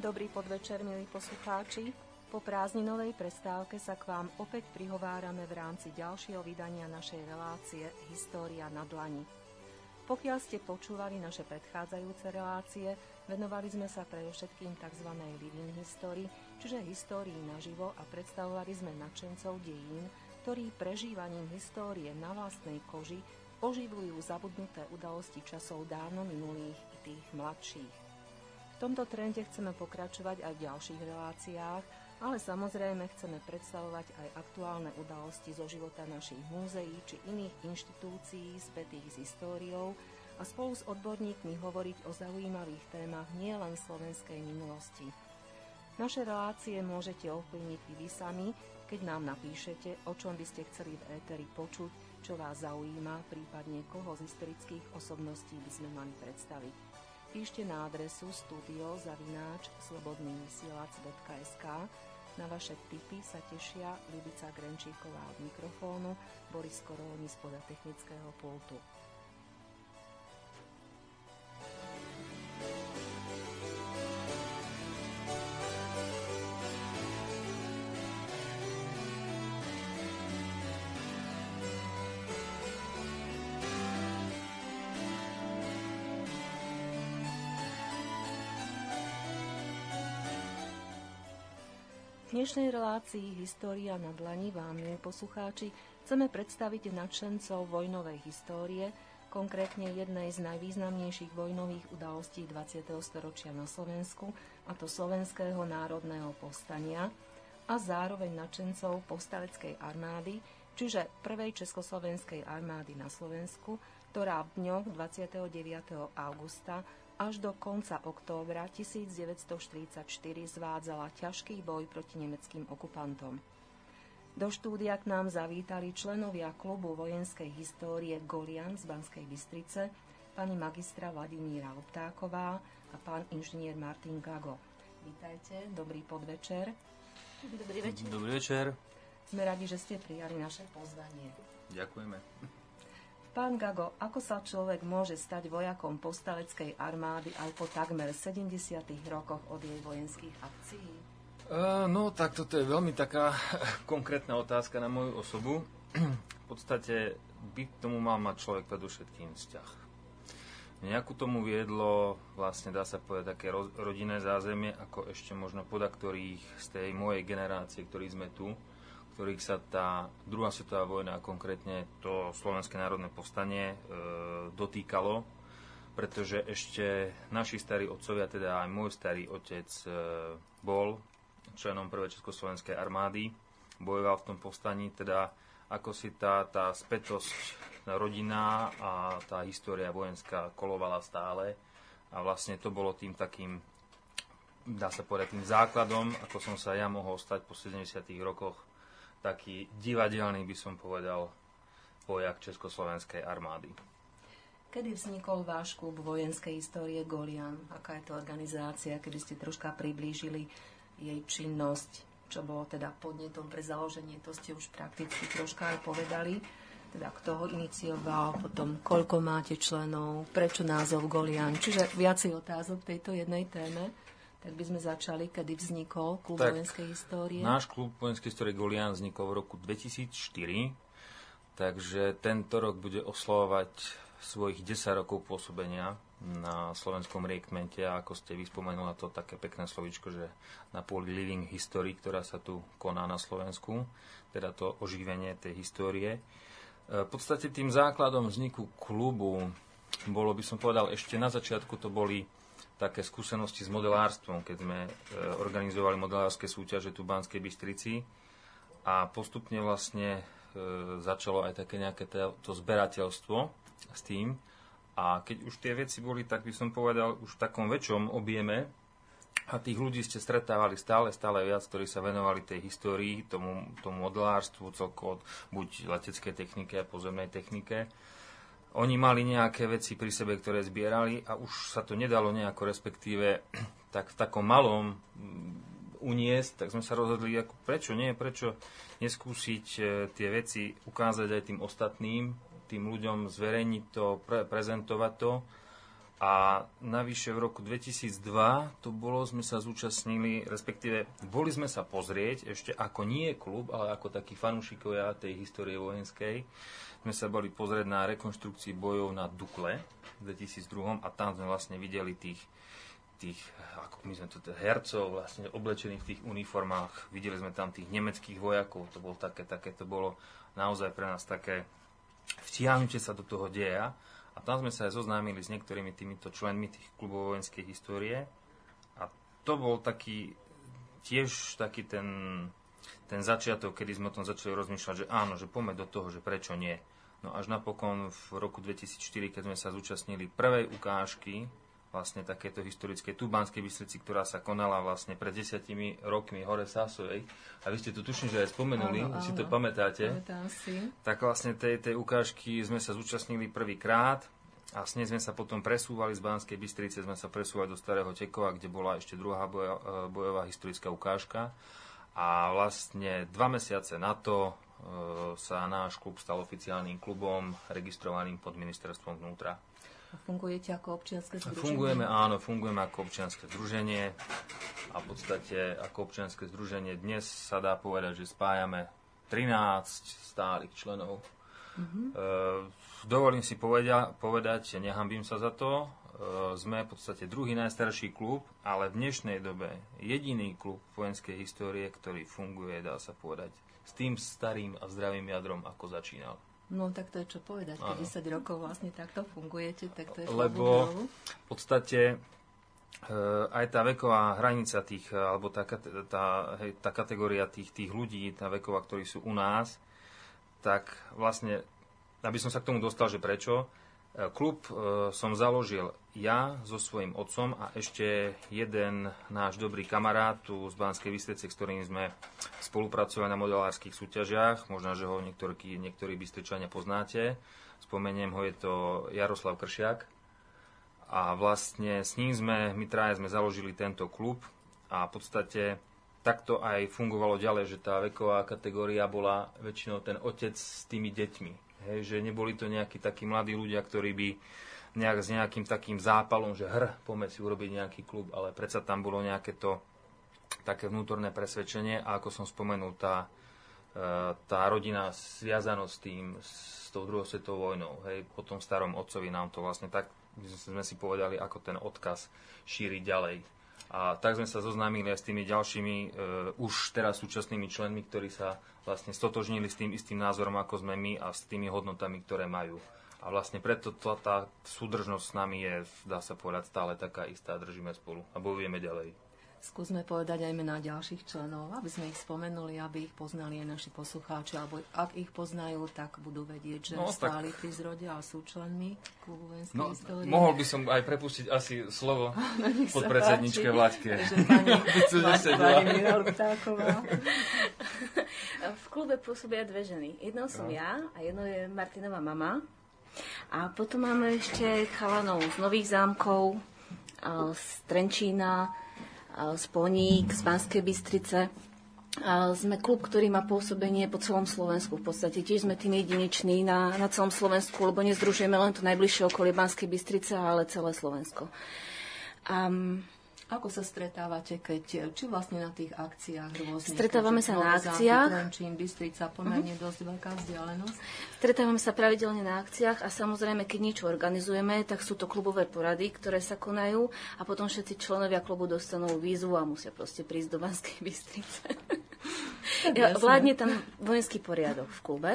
Dobrý podvečer, milí poslucháči. Po prázdninovej prestávke sa k vám opäť prihovárame v rámci ďalšieho vydania našej relácie História na dlani. Pokiaľ ste počúvali naše predchádzajúce relácie, venovali sme sa predovšetkým tzv. living history, čiže histórii naživo a predstavovali sme nadšencov dejín, ktorí prežívaním histórie na vlastnej koži oživujú zabudnuté udalosti časov dávno minulých i tých mladších. V tomto trende chceme pokračovať aj v ďalších reláciách, ale samozrejme chceme predstavovať aj aktuálne udalosti zo života našich múzeí či iných inštitúcií spätých s históriou a spolu s odborníkmi hovoriť o zaujímavých témach nielen slovenskej minulosti. Naše relácie môžete ovplyvniť i vy sami, keď nám napíšete, o čom by ste chceli v éteri počuť, čo vás zaujíma, prípadne koho z historických osobností by sme mali predstaviť. Píšte na adresu studiozavináč slobodnývysielac.sk Na vaše tipy sa tešia Ľubica Grenčíková od mikrofónu, Boris Koróni spoda technického pultu. Dnešnej relácii História na dlani vám, milí poslucháči, chceme predstaviť nadšencov vojnovej histórie, konkrétne jednej z najvýznamnejších vojnových udalostí 20. storočia na Slovensku, a to Slovenského národného povstania, a zároveň nadšencov povstaleckej armády, čiže prvej Československej armády na Slovensku, ktorá v dňoch 29. augusta až do konca októbra 1944 zvádzala ťažký boj proti nemeckým okupantom. Do štúdia k nám zavítali členovia klubu vojenskej histórie Golian z Banskej Bystrice, pani magistra Vladimíra Luptáková a pán inžinier Martin Gago. Vítajte, dobrý podvečer. Dobrý večer. Dobrý večer. Sme radi, že ste prijali naše pozvanie. Ďakujeme. Pán Gago, ako sa človek môže stať vojakom postaleckej armády aj po takmer 70. rokoch od jej vojenských akcií? No, tak toto je veľmi taká konkrétna otázka na moju osobu. v podstate by tomu mal mať človek predovšetkým vzťah. Nejakú tomu viedlo, vlastne dá sa povedať, také rodinné zázemie, ako ešte možno poda ktorých z tej mojej generácie, ktorí sme tu, ktorých sa tá druhá svetová vojna, konkrétne to Slovenské národné povstanie, e, dotýkalo, pretože ešte naši starí otcovia, teda aj môj starý otec, e, bol členom prvej Československej armády, bojoval v tom povstaní, teda ako si tá, tá spätosť rodina a tá história vojenská kolovala stále a vlastne to bolo tým takým dá sa povedať, tým základom, ako som sa ja mohol stať po 70. rokoch taký divadelný, by som povedal, vojak Československej armády. Kedy vznikol váš klub vojenskej histórie Golian? Aká je to organizácia? Kedy ste troška priblížili jej činnosť? Čo bolo teda podnetom pre založenie? To ste už prakticky troška aj povedali. Teda kto ho inicioval, potom koľko máte členov, prečo názov Golian. Čiže viacej otázok tejto jednej téme. Tak by sme začali, kedy vznikol klub tak, vojenskej histórie. Náš klub vojenskej histórie Golian vznikol v roku 2004, takže tento rok bude oslovovať svojich 10 rokov pôsobenia na slovenskom reikmente a ako ste vyspomenuli to také pekné slovičko, že na poli Living History, ktorá sa tu koná na Slovensku, teda to oživenie tej histórie. E, v podstate tým základom vzniku klubu bolo by som povedal ešte na začiatku to boli také skúsenosti s modelárstvom, keď sme e, organizovali modelárske súťaže tu v Banskej Bystrici a postupne vlastne e, začalo aj také nejaké to, zberateľstvo s tým. A keď už tie veci boli, tak by som povedal, už v takom väčšom objeme a tých ľudí ste stretávali stále, stále viac, ktorí sa venovali tej histórii, tomu, tomu modelárstvu, celkovo buď leteckej technike a pozemnej technike, oni mali nejaké veci pri sebe, ktoré zbierali a už sa to nedalo nejako respektíve tak v takom malom mm, uniesť, tak sme sa rozhodli, ako prečo nie, prečo neskúsiť e, tie veci ukázať aj tým ostatným, tým ľuďom zverejniť to, pre, prezentovať to. A navyše v roku 2002 to bolo, sme sa zúčastnili, respektíve boli sme sa pozrieť, ešte ako nie klub, ale ako takí fanúšikovia tej histórie vojenskej, sme sa boli pozrieť na rekonštrukcii bojov na Dukle v 2002 a tam sme vlastne videli tých, tých ako my sme to hercov vlastne oblečených v tých uniformách. Videli sme tam tých nemeckých vojakov, to bolo také, také to bolo naozaj pre nás také vtiahnutie sa do toho deja. A tam sme sa aj zoznámili s niektorými týmito členmi tých klubov vojenskej histórie. A to bol taký, tiež taký ten, ten začiatok, kedy sme o tom začali rozmýšľať, že áno, že poďme do toho, že prečo nie. No až napokon v roku 2004, keď sme sa zúčastnili prvej ukážky vlastne takéto historické tu Banskej Bystrici, ktorá sa konala vlastne pred desiatimi rokmi hore Sásovej. A vy ste tu tuším, že aj spomenuli, áno, áno. si to pamätáte. si. Tak vlastne tej, tej ukážky sme sa zúčastnili prvýkrát a s nej sme sa potom presúvali z Banskej Bystrice, sme sa presúvali do Starého Tekova, kde bola ešte druhá boja, e, bojová historická ukážka. A vlastne dva mesiace na to e, sa náš klub stal oficiálnym klubom registrovaným pod ministerstvom vnútra. Fungujete ako občianske združenie? Fungujeme, áno, fungujeme ako občianske združenie a v podstate ako občianske združenie dnes sa dá povedať, že spájame 13 stálych členov. Mm-hmm. E, dovolím si povedia, povedať, nehambím sa za to, e, sme v podstate druhý najstarší klub, ale v dnešnej dobe jediný klub vojenskej histórie, ktorý funguje, dá sa povedať, s tým starým a zdravým jadrom, ako začínal. No tak to je čo povedať, keď 10 rokov vlastne takto fungujete, tak to je Lebo v podstate e, aj tá veková hranica tých, alebo tá, tá, hej, tá kategória tých, tých ľudí, tá veková, ktorí sú u nás, tak vlastne, aby som sa k tomu dostal, že prečo, e, klub e, som založil ja so svojím otcom a ešte jeden náš dobrý kamarát tu z Banskej Bystrice, s ktorým sme spolupracovali na modelárskych súťažiach. Možno, že ho niektorí, niektorí Bystričania poznáte. Spomeniem ho, je to Jaroslav Kršiak. A vlastne s ním sme, my traje sme založili tento klub a v podstate takto aj fungovalo ďalej, že tá veková kategória bola väčšinou ten otec s tými deťmi. Hej, že neboli to nejakí takí mladí ľudia, ktorí by nejak s nejakým takým zápalom, že hr, poďme si urobiť nejaký klub, ale predsa tam bolo nejaké to také vnútorné presvedčenie a ako som spomenul, tá, e, tá rodina sviazanosť s tým, s tou druhou svetovou vojnou, hej, po tom starom otcovi nám to vlastne tak, sme si povedali, ako ten odkaz šíriť ďalej. A tak sme sa zoznámili aj s tými ďalšími, e, už teraz súčasnými členmi, ktorí sa vlastne stotožnili s tým istým názorom, ako sme my a s tými hodnotami, ktoré majú. A vlastne preto tá, tá súdržnosť s nami je, dá sa povedať, stále taká istá, držíme spolu a bojujeme ďalej. Skúsme povedať aj mená ďalších členov, aby sme ich spomenuli, aby ich poznali aj naši poslucháči, alebo ak ich poznajú, tak budú vedieť, že no, stáli tak... pri zrode a sú členmi klubu vojenskej no, histórie. Mohol by som aj prepustiť asi slovo no, pod predsedničke Vláďke. v klube pôsobia dve ženy. Jednou som no. ja a jednou je Martinová mama. A potom máme ešte chalanov z Nových zámkov, z Trenčína, z Poník, z Banskej Bystrice. A sme klub, ktorý má pôsobenie po celom Slovensku. V podstate tiež sme tým jedinečný na, na celom Slovensku, lebo nezdružujeme len to najbližšie okolie Banskej Bystrice, ale celé Slovensko. Um, ako sa stretávate, keď, či vlastne na tých akciách rôznych? Stretávame sa na akciách. Trenčín, Bystrica, pomerne uh-huh. dosť veľká vzdialenosť. Stretávame sa pravidelne na akciách a samozrejme, keď niečo organizujeme, tak sú to klubové porady, ktoré sa konajú a potom všetci členovia klubu dostanú výzvu a musia proste prísť do Banskej Bystrice. Vládne tam vojenský poriadok v klube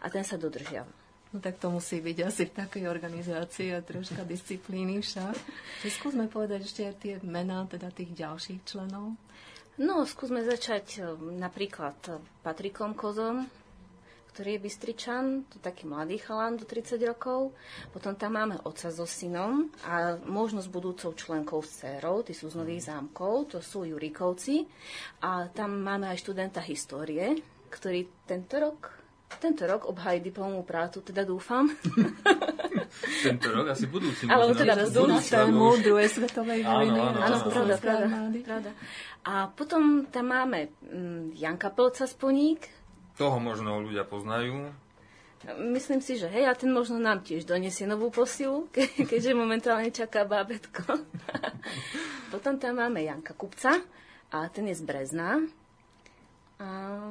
a ten sa dodržiava. No tak to musí byť asi v takej organizácii a troška disciplíny však. Čiže skúsme povedať ešte aj tie mená teda tých ďalších členov. No, skúsme začať e, napríklad Patrikom Kozom, ktorý je Bystričan, to je taký mladý chalán do 30 rokov. Potom tam máme oca so synom a možno s budúcou členkou s dcerou, tí sú z Nových zámkov, to sú Jurikovci. A tam máme aj študenta histórie, ktorý tento rok tento rok obhájí diplomovú prácu, teda dúfam. Tento rok? Asi budúci. Ale teda budúci. tému druhej svetovej vojny. Áno, áno, áno, pravda, pravda, pravda. A potom tam máme mm, Janka Pelca Sponík. Toho možno ľudia poznajú. Myslím si, že hej, a ten možno nám tiež donesie novú posilu, ke, keďže momentálne čaká bábetko. Potom tam máme Janka Kupca a ten je z Brezna. A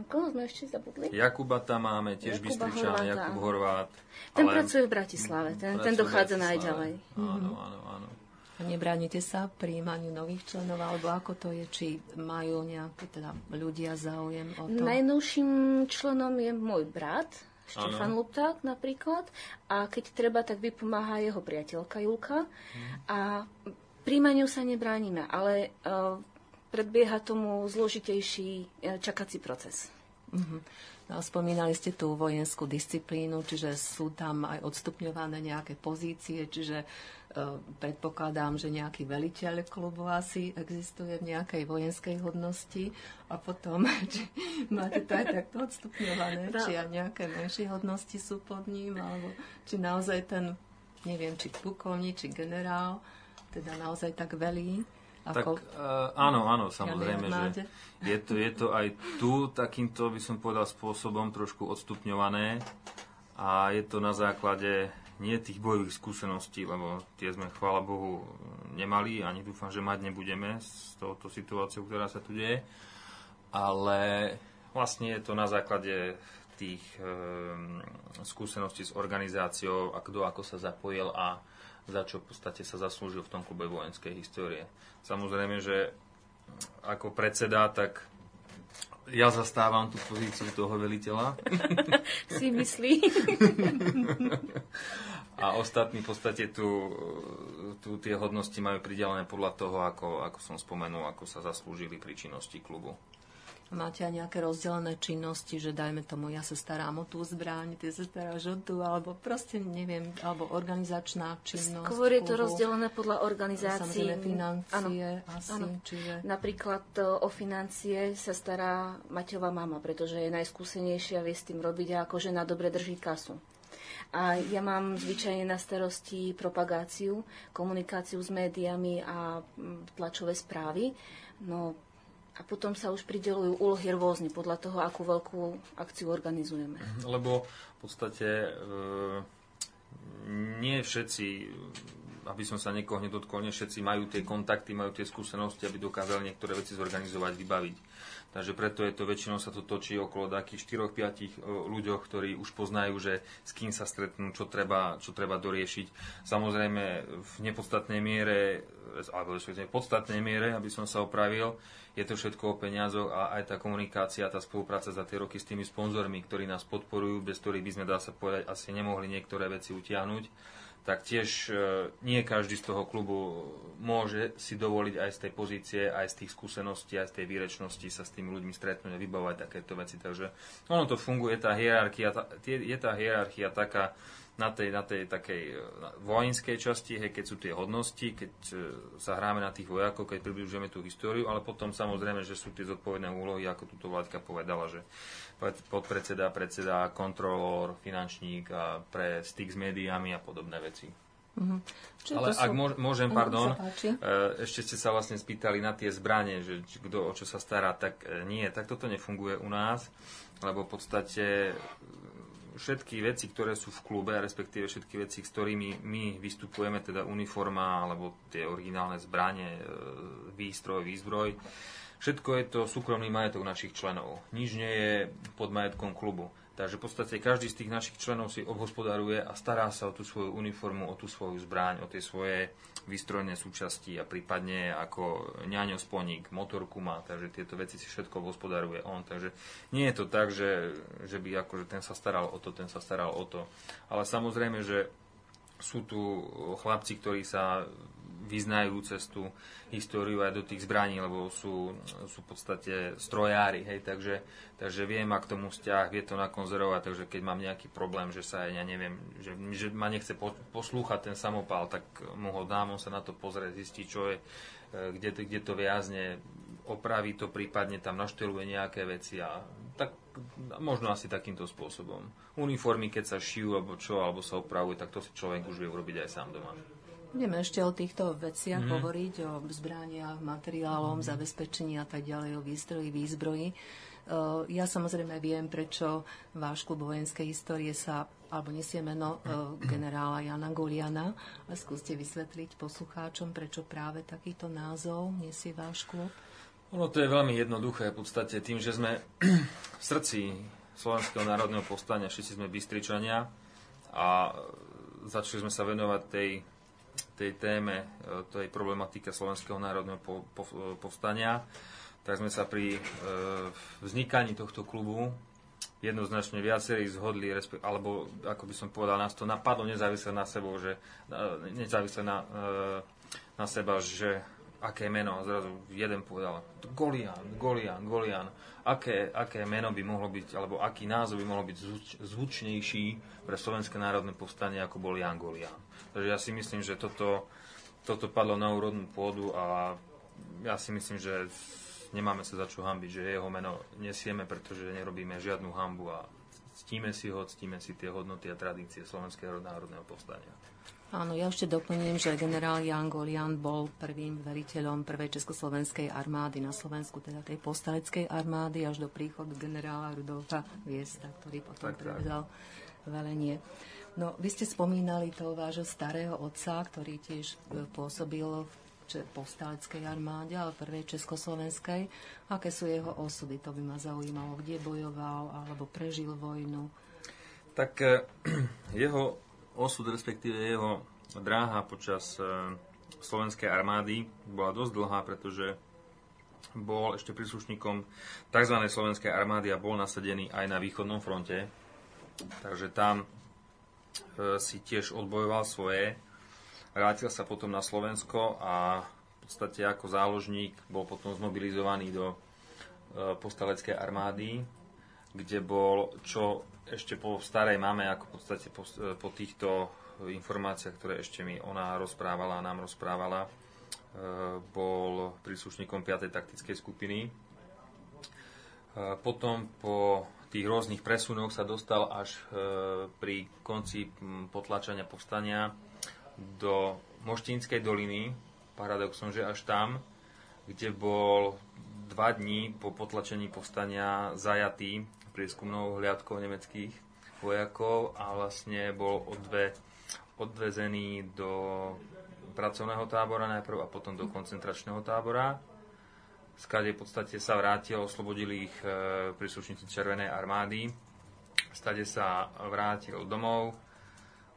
koho sme ešte zabudli? Jakuba tam máme, tiež Bystričan, Jakub Horvát. Ten ale... pracuje v Bratislave, ten, ten dochádza najďalej. Áno, áno, áno. A nebránite sa príjmaniu nových členov, alebo ako to je, či majú nejaké teda ľudia záujem o to? Najnovším členom je môj brat, Štefan ano. Lupták napríklad. A keď treba, tak vypomáha jeho priateľka Julka. Hmm. A príjmaniu sa nebránime, ale uh, predbieha tomu zložitejší uh, čakací proces. Uh-huh. No, spomínali ste tú vojenskú disciplínu, čiže sú tam aj odstupňované nejaké pozície, čiže e, predpokladám, že nejaký veliteľ klubu asi existuje v nejakej vojenskej hodnosti a potom, či máte to aj takto odstupňované, no. či aj nejaké menšie hodnosti sú pod ním, alebo či naozaj ten, neviem, či plukovník, či generál, teda naozaj tak velí. Ako... Tak uh, áno, áno, samozrejme, že je to, je to aj tu takýmto, by som povedal, spôsobom trošku odstupňované a je to na základe nie tých bojových skúseností, lebo tie sme, chvála Bohu, nemali, ani dúfam, že mať nebudeme s touto situáciou, ktorá sa tu deje, ale vlastne je to na základe tých e, skúseností s organizáciou a kto ako sa zapojil a za čo v podstate sa zaslúžil v tom klube vojenskej histórie. Samozrejme, že ako predseda, tak ja zastávam tú pozíciu toho veliteľa. si myslí. A ostatní v podstate tu, tu tie hodnosti majú pridelené podľa toho, ako, ako som spomenul, ako sa zaslúžili pri činnosti klubu. Máte aj nejaké rozdelené činnosti, že dajme tomu, ja sa starám o tú zbraň, ty sa staráš o tú, alebo proste neviem, alebo organizačná činnosť. Skôr je to rozdelené podľa organizácií. Samozrejme financie ano. asi. Ano. Čiže... Napríklad e, o financie sa stará Maťová mama, pretože je najskúsenejšia, vie s tým robiť a ako žena dobre drží kasu. A ja mám zvyčajne na starosti propagáciu, komunikáciu s médiami a tlačové správy. No, a potom sa už pridelujú úlohy rôzne podľa toho, akú veľkú akciu organizujeme. Lebo v podstate e, nie všetci, aby som sa niekoho nedotkol, nie všetci majú tie kontakty, majú tie skúsenosti, aby dokázali niektoré veci zorganizovať, vybaviť. Takže preto je to väčšinou sa to točí okolo takých 4-5 e, ľuďoch, ktorí už poznajú, že s kým sa stretnú, čo treba, čo treba doriešiť. Samozrejme v nepodstatnej miere, alebo v podstatnej miere, aby som sa opravil, je to všetko o peniazoch a aj tá komunikácia, tá spolupráca za tie roky s tými sponzormi, ktorí nás podporujú, bez ktorých by sme, dá sa povedať, asi nemohli niektoré veci utiahnuť tak tiež e, nie každý z toho klubu môže si dovoliť aj z tej pozície, aj z tých skúseností, aj z tej výrečnosti sa s tými ľuďmi stretnúť a vybavovať takéto veci. Takže ono to funguje, tá hierarchia, tá, je tá hierarchia taká, na tej, na tej takej e, vojenskej časti, hej, keď sú tie hodnosti, keď e, sa hráme na tých vojakov, keď približujeme tú históriu, ale potom samozrejme, že sú tie zodpovedné úlohy, ako túto Vláďka povedala, že podpredseda, predseda, kontrolór, finančník a pre styk s médiami a podobné veci. Mm-hmm. Ale ak sú... môžem, pardon, e, ešte ste sa vlastne spýtali na tie zbranie, že kto o čo sa stará, tak nie, tak toto nefunguje u nás, lebo v podstate všetky veci, ktoré sú v klube, respektíve všetky veci, s ktorými my vystupujeme, teda uniforma alebo tie originálne zbranie, e, výstroj, výzbroj, všetko je to súkromný majetok našich členov. Nič nie je pod majetkom klubu. Takže v podstate každý z tých našich členov si obhospodaruje a stará sa o tú svoju uniformu, o tú svoju zbraň, o tie svoje výstrojné súčasti a prípadne ako ňaňo motorku má, takže tieto veci si všetko obhospodaruje on. Takže nie je to tak, že, že by akože ten sa staral o to, ten sa staral o to. Ale samozrejme, že sú tu chlapci, ktorí sa vyznajú cestu históriu aj do tých zbraní, lebo sú, sú v podstate strojári, hej, takže, takže viem, ak tomu vzťah, vie to nakonzerovať, takže keď mám nejaký problém, že sa, ja neviem, že, že ma nechce poslúchať ten samopál, tak mu ho dám, on sa na to pozrie, zistí, čo je, e, kde kde to viazne, opraví to, prípadne tam našteluje nejaké veci a tak možno asi takýmto spôsobom. Uniformy, keď sa šijú alebo čo, alebo sa opravuje, tak to si človek už vie urobiť aj sám doma. Budeme ešte o týchto veciach mm. hovoriť, o zbraniach, materiálom, mm. zabezpečení a tak ďalej, o výstroji, výzbroji. Ja samozrejme viem, prečo váš klub vojenskej histórie sa alebo nesie meno e, generála Jana Goliana. A skúste vysvetliť poslucháčom, prečo práve takýto názov nesie váš klub. Ono to je veľmi jednoduché v podstate tým, že sme v srdci Slovenského národného povstania, všetci sme Bystričania a začali sme sa venovať tej, tej téme, e, tej problematike Slovenského národného po, povstania, tak sme sa pri e, vznikaní tohto klubu jednoznačne viacerí zhodli, alebo ako by som povedal, nás to napadlo nezávisle na sebou, že nezávisle na, e, na seba, že aké meno, zrazu jeden povedal Golian, Golian, Golian, aké, aké meno by mohlo byť, alebo aký názov by mohol byť zvuč, zvučnejší pre Slovenské národné povstanie, ako bol Jan Golian. Takže ja si myslím, že toto, toto padlo na úrodnú pôdu a ja si myslím, že nemáme sa za čo hambiť, že jeho meno nesieme, pretože nerobíme žiadnu hambu a ctíme si ho, ctíme si tie hodnoty a tradície Slovenského národného povstania. Áno, ja ešte doplním, že generál Jan Golian bol prvým veliteľom prvej československej armády na Slovensku, teda tej postaleckej armády, až do príchodu generála Rudolfa Viesta, ktorý potom tak, prevedal velenie. No, vy ste spomínali toho vášho starého otca, ktorý tiež e, pôsobil v postaleckej armáde, ale prvej československej. Aké sú jeho osudy? To by ma zaujímalo. Kde bojoval alebo prežil vojnu? Tak e, jeho osud, respektíve jeho dráha počas e, slovenskej armády bola dosť dlhá, pretože bol ešte príslušníkom tzv. slovenskej armády a bol nasadený aj na východnom fronte. Takže tam e, si tiež odbojoval svoje. Vrátil sa potom na Slovensko a v podstate ako záložník bol potom zmobilizovaný do e, postaleckej armády, kde bol, čo ešte po starej máme, ako v podstate po, po týchto informáciách, ktoré ešte mi ona rozprávala a nám rozprávala, e, bol príslušníkom 5. taktickej skupiny. E, potom po tých rôznych presunoch sa dostal až e, pri konci potlačania povstania do Moštínskej doliny, paradoxom, že až tam, kde bol dva dní po potlačení povstania zajatý prieskumnou hliadkou nemeckých vojakov a vlastne bol odve, odvezený do pracovného tábora najprv a potom do koncentračného tábora. Skade v podstate sa vrátil, oslobodili ich e, príslušníci Červenej armády. Stade sa vrátil domov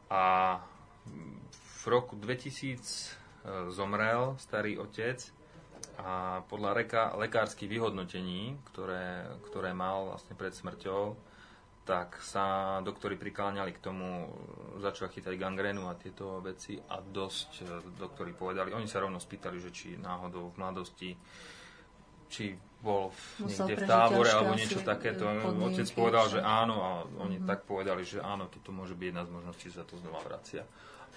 a v roku 2000 e, zomrel starý otec a podľa reka, lekárskych vyhodnotení, ktoré, ktoré mal vlastne pred smrťou, tak sa doktori prikláňali k tomu, začal chytať gangrénu a tieto veci a dosť e, doktori povedali, oni sa rovno spýtali, že či náhodou v mladosti, či bol v, niekde v tábore alebo niečo takéto. Otec povedal, že áno a oni mm-hmm. tak povedali, že áno, toto môže byť jedna z možností, že sa to znova vracia.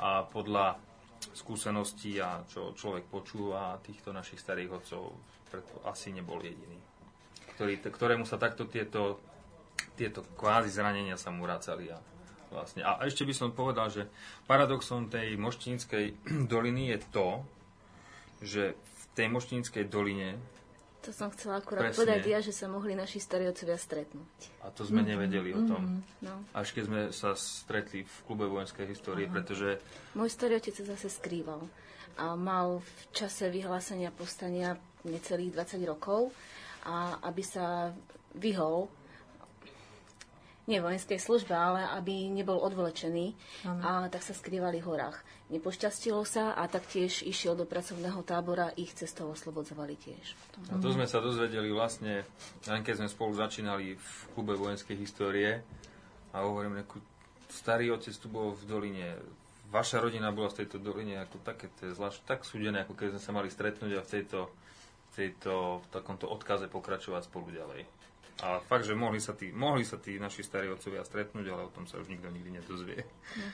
A podľa skúseností a čo človek počúva týchto našich starých otcov, preto asi nebol jediný, ktorý, ktorému sa takto tieto, tieto kvázi zranenia sa mu vracali. A, vlastne. a ešte by som povedal, že paradoxom tej Moštínskej doliny je to, že v tej Moštínskej doline to som chcela akurát Presne. povedať ja, že sa mohli naši starí otcovia stretnúť. A to sme mm-hmm. nevedeli o tom. Mm-hmm. No. Až keď sme sa stretli v klube vojenskej histórie, uh-huh. pretože... Môj starý otec sa zase skrýval. A mal v čase vyhlásenia povstania necelých 20 rokov a aby sa vyhol nie vojenskej službe, ale aby nebol odvlečený ano. a tak sa skrývali v horách. Nepošťastilo sa a taktiež išiel do pracovného tábora, ich cestou oslobodzovali tiež. A to sme sa dozvedeli vlastne, len keď sme spolu začínali v klube vojenskej histórie a hovorím, ako starý otec tu bol v doline, vaša rodina bola v tejto doline ako také, to je zvlášť tak súdené, ako keď sme sa mali stretnúť a v tejto, tejto v takomto odkaze pokračovať spolu ďalej. A fakt, že mohli sa tí, mohli sa tí naši starí otcovia stretnúť, ale o tom sa už nikto nikdy nedozvie. No.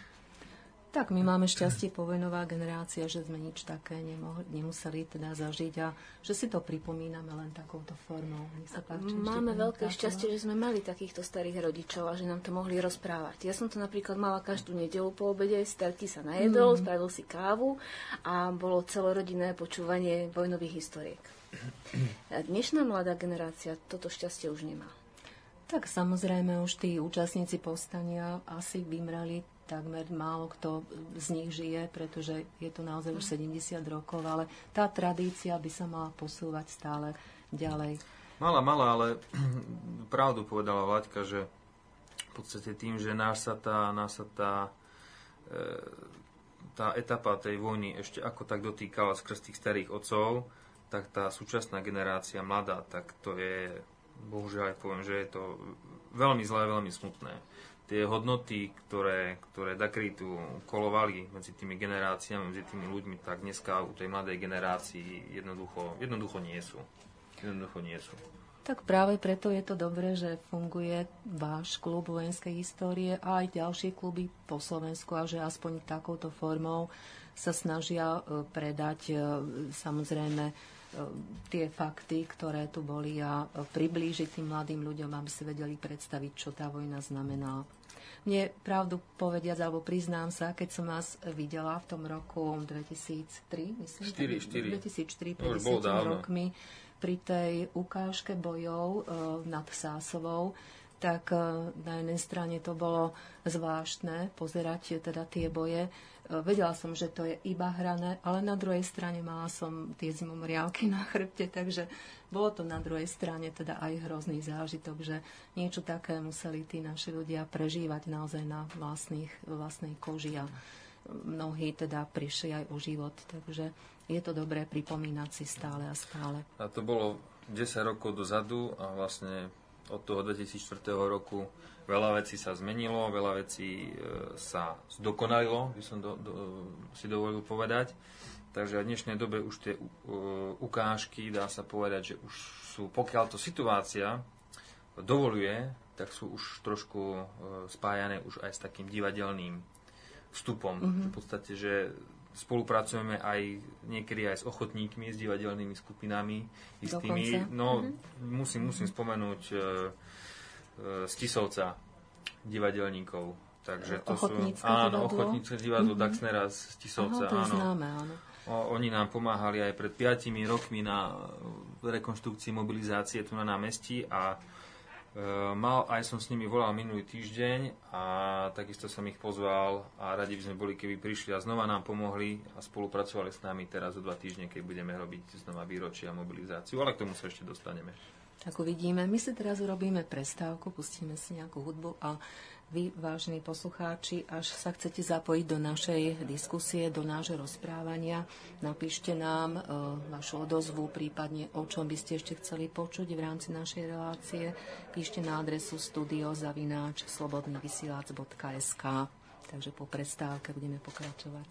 Tak my máme šťastie povojnová generácia, že sme nič také nemohli, nemuseli teda zažiť a že si to pripomíname len takouto formou. sa páči, máme veľké šťastie, že sme mali takýchto starých rodičov a že nám to mohli rozprávať. Ja som to napríklad mala každú nedelu po obede, starky sa najedol, mm. spravil si kávu a bolo celorodinné počúvanie vojnových historiek. Dnešná mladá generácia toto šťastie už nemá. Tak samozrejme už tí účastníci povstania asi vymrali takmer málo kto z nich žije, pretože je to naozaj už 70 rokov, ale tá tradícia by sa mala posúvať stále ďalej. Mala, mala, ale pravdu povedala Vlaďka, že v podstate tým, že nás sa tá, nás sa tá, e, tá etapa tej vojny ešte ako tak dotýkala skrz tých starých otcov, tak tá súčasná generácia mladá, tak to je, bohužiaľ poviem, že je to veľmi zlé, veľmi smutné. Tie hodnoty, ktoré, ktoré dakry tu kolovali medzi tými generáciami, medzi tými ľuďmi, tak dneska u tej mladej generácii jednoducho, jednoducho nie sú. Jednoducho nie sú. Tak práve preto je to dobré, že funguje váš klub vojenskej histórie a aj ďalšie kluby po Slovensku a že aspoň takouto formou sa snažia e, predať e, samozrejme tie fakty, ktoré tu boli a priblížiť tým mladým ľuďom, aby si vedeli predstaviť, čo tá vojna znamená. Mne pravdu povediac, alebo priznám sa, keď som vás videla v tom roku 2003, myslím, 4, 4. 2004, pred 10 rokmi, pri tej ukážke bojov e, nad Sásovou, tak e, na jednej strane to bolo zvláštne pozerať teda tie boje Vedela som, že to je iba hrané, ale na druhej strane mala som tie zimomriavky na chrbte, takže bolo to na druhej strane teda aj hrozný zážitok, že niečo také museli tí naši ľudia prežívať naozaj na vlastných, vlastnej koži a mnohí teda prišli aj o život, takže je to dobré pripomínať si stále a stále. A to bolo 10 rokov dozadu a vlastne od toho 2004 roku Veľa vecí sa zmenilo, veľa vecí e, sa zdokonalilo, by som do, do, si dovolil povedať. Takže v dnešnej dobe už tie uh, ukážky, dá sa povedať, že už sú, pokiaľ to situácia dovoluje, tak sú už trošku uh, spájané už aj s takým divadelným vstupom. Mm-hmm. V podstate, že spolupracujeme aj niekedy aj s ochotníkmi, s divadelnými skupinami istými. Dokonca. No, mm-hmm. musím, musím spomenúť uh, z Tisovca divadelníkov. Takže to sú, áno, ochotnícke divadlo mm-hmm. Daxnera z Tisovca. Aha, to áno. Známe, áno. O, oni nám pomáhali aj pred 5 rokmi na rekonštrukcii mobilizácie tu na námestí a e, mal, aj som s nimi volal minulý týždeň a takisto som ich pozval a radi by sme boli, keby prišli a znova nám pomohli a spolupracovali s nami teraz o dva týždne, keď budeme robiť znova výročia mobilizáciu, ale k tomu sa ešte dostaneme. Tak uvidíme. My si teraz urobíme prestávku, pustíme si nejakú hudbu a vy, vážni poslucháči, až sa chcete zapojiť do našej diskusie, do nášho rozprávania, napíšte nám e, vašu odozvu, prípadne o čom by ste ešte chceli počuť v rámci našej relácie. Píšte na adresu studiozavináč slobodnyvysielac.sk Takže po prestávke budeme pokračovať.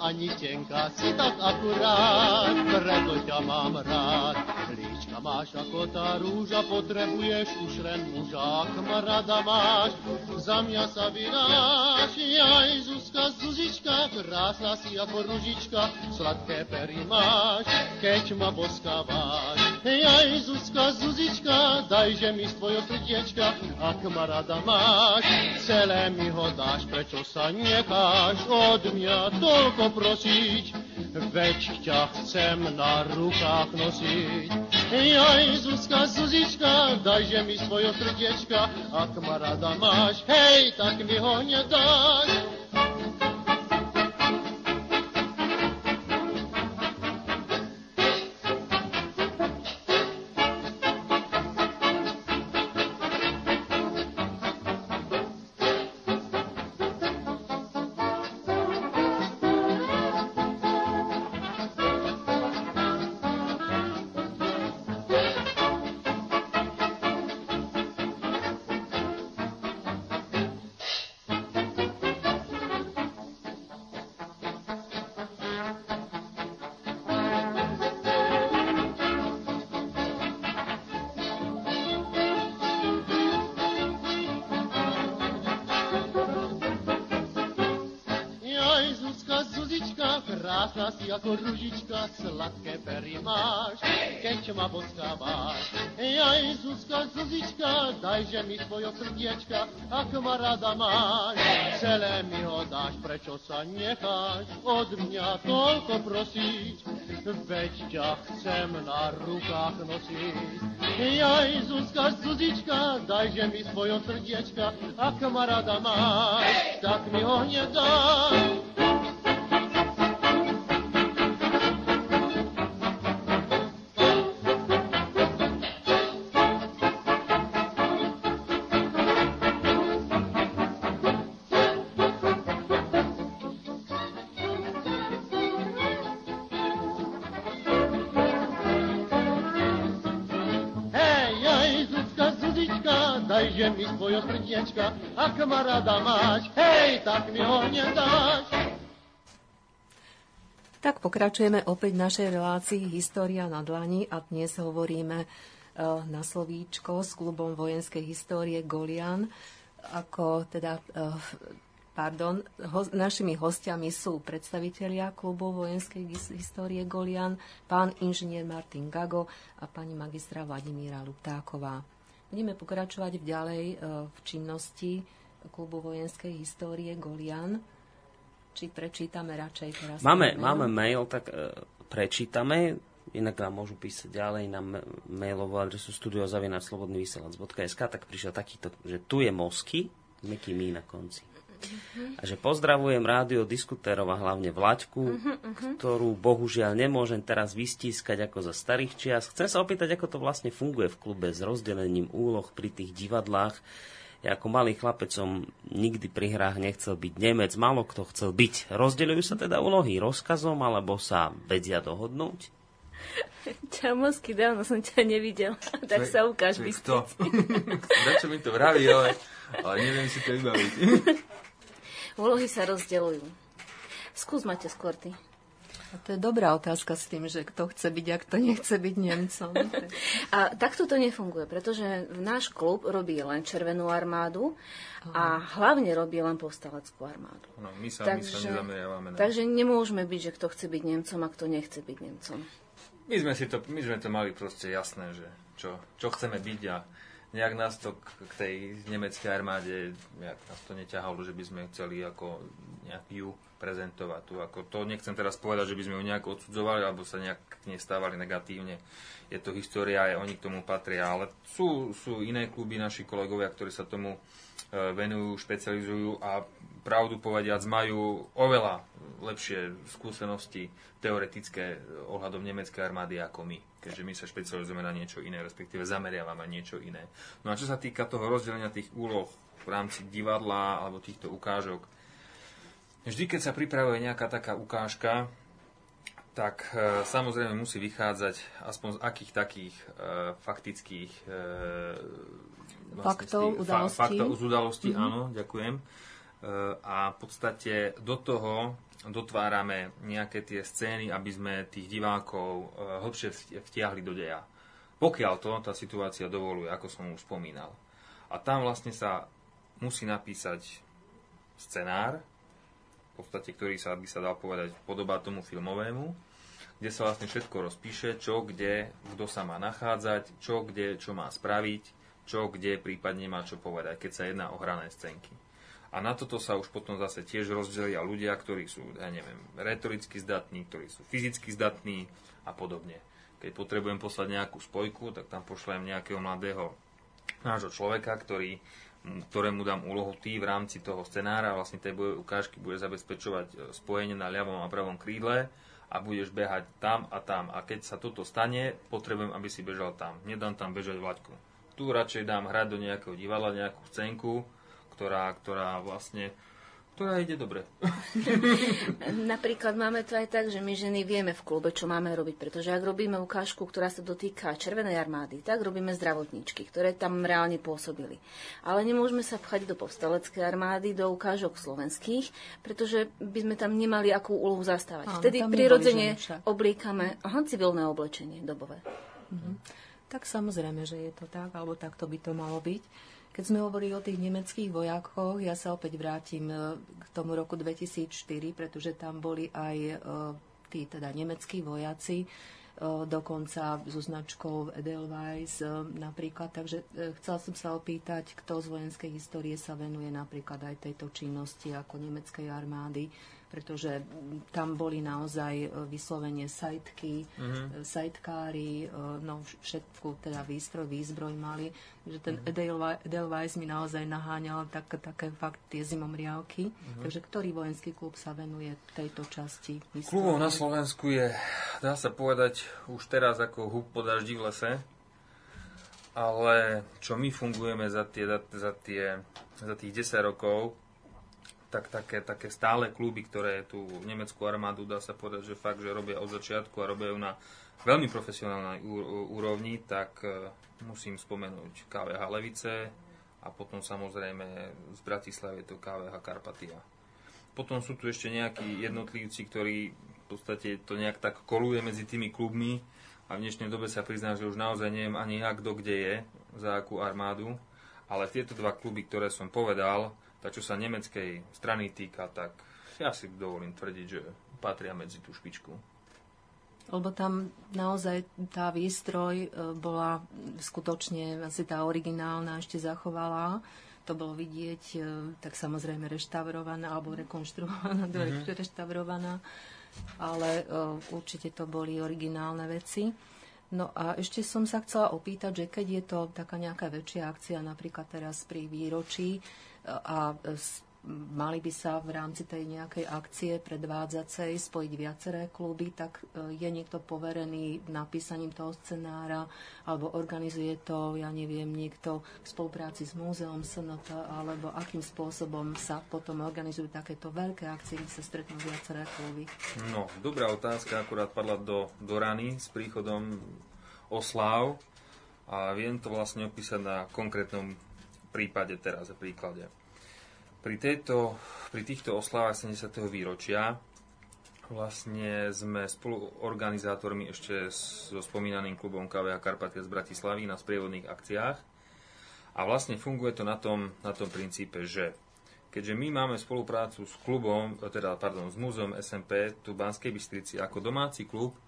Ani tenká, si tak akurát, preto ťa mám rád. Líčka máš ako tá rúža, potrebuješ už len muža, rada máš, za mňa sa vynáš. Jaj, Zuzka, Zuzička, krásna si ako ružička, sladké pery máš, keď ma boskávaš. Jaj, Zuzka, Zuzička, dajže mi tvojho srdiečka, ak ma rada máš, celé mi ho dáš, prečo sa necháš od mňa toľko prosiť, veď ťa chcem na rukách nosiť. Jaj, Zuzka, Zuzička, dajže mi svoje srdiečka, ak ma rada máš, hej, tak mi ho nedáš. Srdiečka, ako ma rada máš. Celé mi ho dáš, prečo sa necháš od mňa toľko prosiť, veď ťa chcem na rukách nosiť. Jaj, Zuzka, Zuzička, dajže mi svojo srdiečka, ako ma rada máš, tak mi ho nedá. srdiečka, ak ma rada máš, hej, tak mi ho nedáš. Tak pokračujeme opäť v našej relácii História na dlani a dnes hovoríme e, na slovíčko s klubom vojenskej histórie Golian, ako teda e, pardon, našimi hostiami sú predstavitelia klubu vojenskej histórie Golian, pán inžinier Martin Gago a pani magistra Vladimíra Luptáková. Budeme pokračovať ďalej e, v činnosti klubu vojenskej histórie Golian. Či prečítame radšej teraz? Máme, máme mail, tak e, prečítame. Inak nám môžu písať ďalej na mailovú adresu studiozavinačslobodnyvysielac.sk tak prišiel takýto, že tu je Mosky, meký mí na konci. Uh-huh. A že pozdravujem rádio diskutérov a hlavne Vlaďku, uh-huh, uh-huh. ktorú bohužiaľ nemôžem teraz vystískať ako za starých čias. Chcem sa opýtať, ako to vlastne funguje v klube s rozdelením úloh pri tých divadlách. Ja ako malý chlapec som nikdy pri hrách nechcel byť Nemec, málo kto chcel byť. Rozdeľujú sa teda úlohy rozkazom, alebo sa vedia dohodnúť? Čamosky, dávno som ťa nevidel, tak sa ukáž Kto? Dačo mi to vraví, ale, ale neviem si to vybaviť. Úlohy sa rozdeľujú. Skús, máte skôr ty. A to je dobrá otázka s tým, že kto chce byť a kto nechce byť Nemcom. a takto to nefunguje, pretože náš klub robí len Červenú armádu a hlavne robí len povstaleckú armádu. No, my sa, takže, my sa nezameriavame na... Takže nemôžeme byť, že kto chce byť Nemcom a kto nechce byť Nemcom. My sme, si to, my sme to mali proste jasné, že čo, čo chceme byť a nejak nás to k tej nemeckej armáde, nejak nás to neťahalo, že by sme chceli ako nejak ju prezentovať tu. Ako to nechcem teraz povedať, že by sme ju nejak odsudzovali alebo sa nejak nestávali negatívne. Je to história, aj oni k tomu patria, ale sú, sú iné kluby, naši kolegovia, ktorí sa tomu e, venujú, špecializujú a pravdu povediac majú oveľa lepšie skúsenosti teoretické ohľadom nemeckej armády ako my keďže my sa špecializujeme na niečo iné, respektíve zameriavame na niečo iné. No a čo sa týka toho rozdelenia tých úloh v rámci divadla alebo týchto ukážok, vždy, keď sa pripravuje nejaká taká ukážka, tak e, samozrejme musí vychádzať aspoň z akých takých e, faktických e, vlastne faktov, tých, udalostí. Fa, faktov z udalostí, mm-hmm. áno, ďakujem. E, a v podstate do toho dotvárame nejaké tie scény, aby sme tých divákov eh, hlbšie vtiahli do deja. Pokiaľ to tá situácia dovoluje, ako som už spomínal. A tam vlastne sa musí napísať scenár, v podstate, ktorý sa, by sa dal povedať, podobá tomu filmovému, kde sa vlastne všetko rozpíše, čo, kde, kto sa má nachádzať, čo, kde, čo má spraviť, čo, kde prípadne má čo povedať, keď sa jedná o hrané scénky. A na toto sa už potom zase tiež rozdelia ľudia, ktorí sú, ja neviem, retoricky zdatní, ktorí sú fyzicky zdatní a podobne. Keď potrebujem poslať nejakú spojku, tak tam pošlem nejakého mladého nášho človeka, ktorý, ktorému dám úlohu tý v rámci toho scenára, vlastne tej bojovej ukážky bude zabezpečovať e, spojenie na ľavom a pravom krídle a budeš behať tam a tam. A keď sa toto stane, potrebujem, aby si bežal tam. Nedám tam bežať vlaďku. Tu radšej dám hrať do nejakého divadla, nejakú scénku, ktorá, ktorá vlastne ktorá ide dobre. Napríklad máme to aj tak, že my ženy vieme v klube, čo máme robiť, pretože ak robíme ukážku, ktorá sa dotýka Červenej armády, tak robíme zdravotníčky, ktoré tam reálne pôsobili. Ale nemôžeme sa vchať do povstaleckej armády, do ukážok slovenských, pretože by sme tam nemali akú úlohu zastávať. Áno, Vtedy prirodzene oblíkame aha, civilné oblečenie dobové. Mhm. Tak samozrejme, že je to tak, alebo takto by to malo byť. Keď sme hovorili o tých nemeckých vojakoch, ja sa opäť vrátim e, k tomu roku 2004, pretože tam boli aj e, tí teda nemeckí vojaci, e, dokonca so značkou Edelweiss napríklad. Takže chcela som sa opýtať, kto z vojenskej histórie sa venuje napríklad aj tejto činnosti ako nemeckej armády pretože tam boli naozaj e, vyslovene sajtky, mm-hmm. sajtkári, e, no všetku teda výstroj, výzbroj mali, že ten mm-hmm. Edelweiss mi naozaj naháňal tak, také fakt tie zimomriavky. Mm-hmm. Takže ktorý vojenský klub sa venuje tejto časti histórie? Klubov na Slovensku je, dá sa povedať, už teraz ako hub po daždi v lese, ale čo my fungujeme za, tie, za, tie, za tých 10 rokov, tak také, také stále kluby, ktoré tú nemeckú armádu, dá sa povedať, že fakt, že robia od začiatku a robia ju na veľmi profesionálnej úrovni, tak e, musím spomenúť KVH Levice a potom samozrejme z Bratislavy je to KVH Karpatia. Potom sú tu ešte nejakí jednotlivci, ktorí v podstate to nejak tak koluje medzi tými klubmi a v dnešnej dobe sa priznám, že už naozaj neviem ani ja, kto kde je, za akú armádu, ale tieto dva kluby, ktoré som povedal, tak čo sa nemeckej strany týka, tak ja si dovolím tvrdiť, že patria medzi tú špičku. Lebo tam naozaj tá výstroj e, bola skutočne asi tá originálna ešte zachovala. To bolo vidieť, e, tak samozrejme reštaurovaná alebo rekonštruovaná, mm-hmm. reštaurovaná, ale uh, určite to boli originálne veci. No a ešte som sa chcela opýtať, že keď je to taká nejaká väčšia akcia, napríklad teraz pri výročí, a mali by sa v rámci tej nejakej akcie predvádzacej spojiť viaceré kluby, tak e, je niekto poverený napísaním toho scenára alebo organizuje to, ja neviem, niekto v spolupráci s múzeom SNT alebo akým spôsobom sa potom organizujú takéto veľké akcie, kde sa stretnú viaceré kluby? No, dobrá otázka, akurát padla do, do rany s príchodom osláv a viem to vlastne opísať na konkrétnom prípade teraz a príklade. Pri, tejto, pri týchto oslavách 70. výročia vlastne sme spoluorganizátormi ešte so spomínaným klubom KVH Karpatia z Bratislavy na sprievodných akciách. A vlastne funguje to na tom, na tom princípe, že keďže my máme spoluprácu s klubom, teda, pardon, s múzeom SMP tu v Banskej Bystrici ako domáci klub,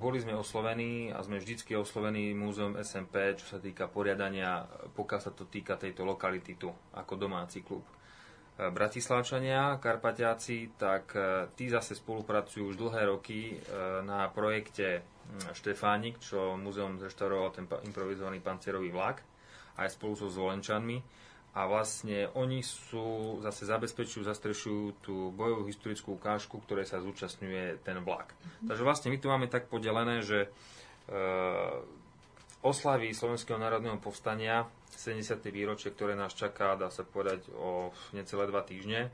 boli sme oslovení a sme vždycky oslovení múzeum SMP, čo sa týka poriadania, pokiaľ sa to týka tejto lokality tu, ako domáci klub. Uh, Bratislavčania, Karpatiaci, tak uh, tí zase spolupracujú už dlhé roky na projekte hm, Štefánik, čo múzeum zreštauroval ten improvizovaný pancierový vlak, aj spolu so Zvolenčanmi a vlastne oni sú, zase zabezpečujú, zastrešujú tú bojovú historickú ukážku, ktoré sa zúčastňuje ten vlak. Mm-hmm. Takže vlastne my tu máme tak podelené, že e, oslavy Slovenského národného povstania 70. výročie, ktoré nás čaká, dá sa povedať, o necelé dva týždne,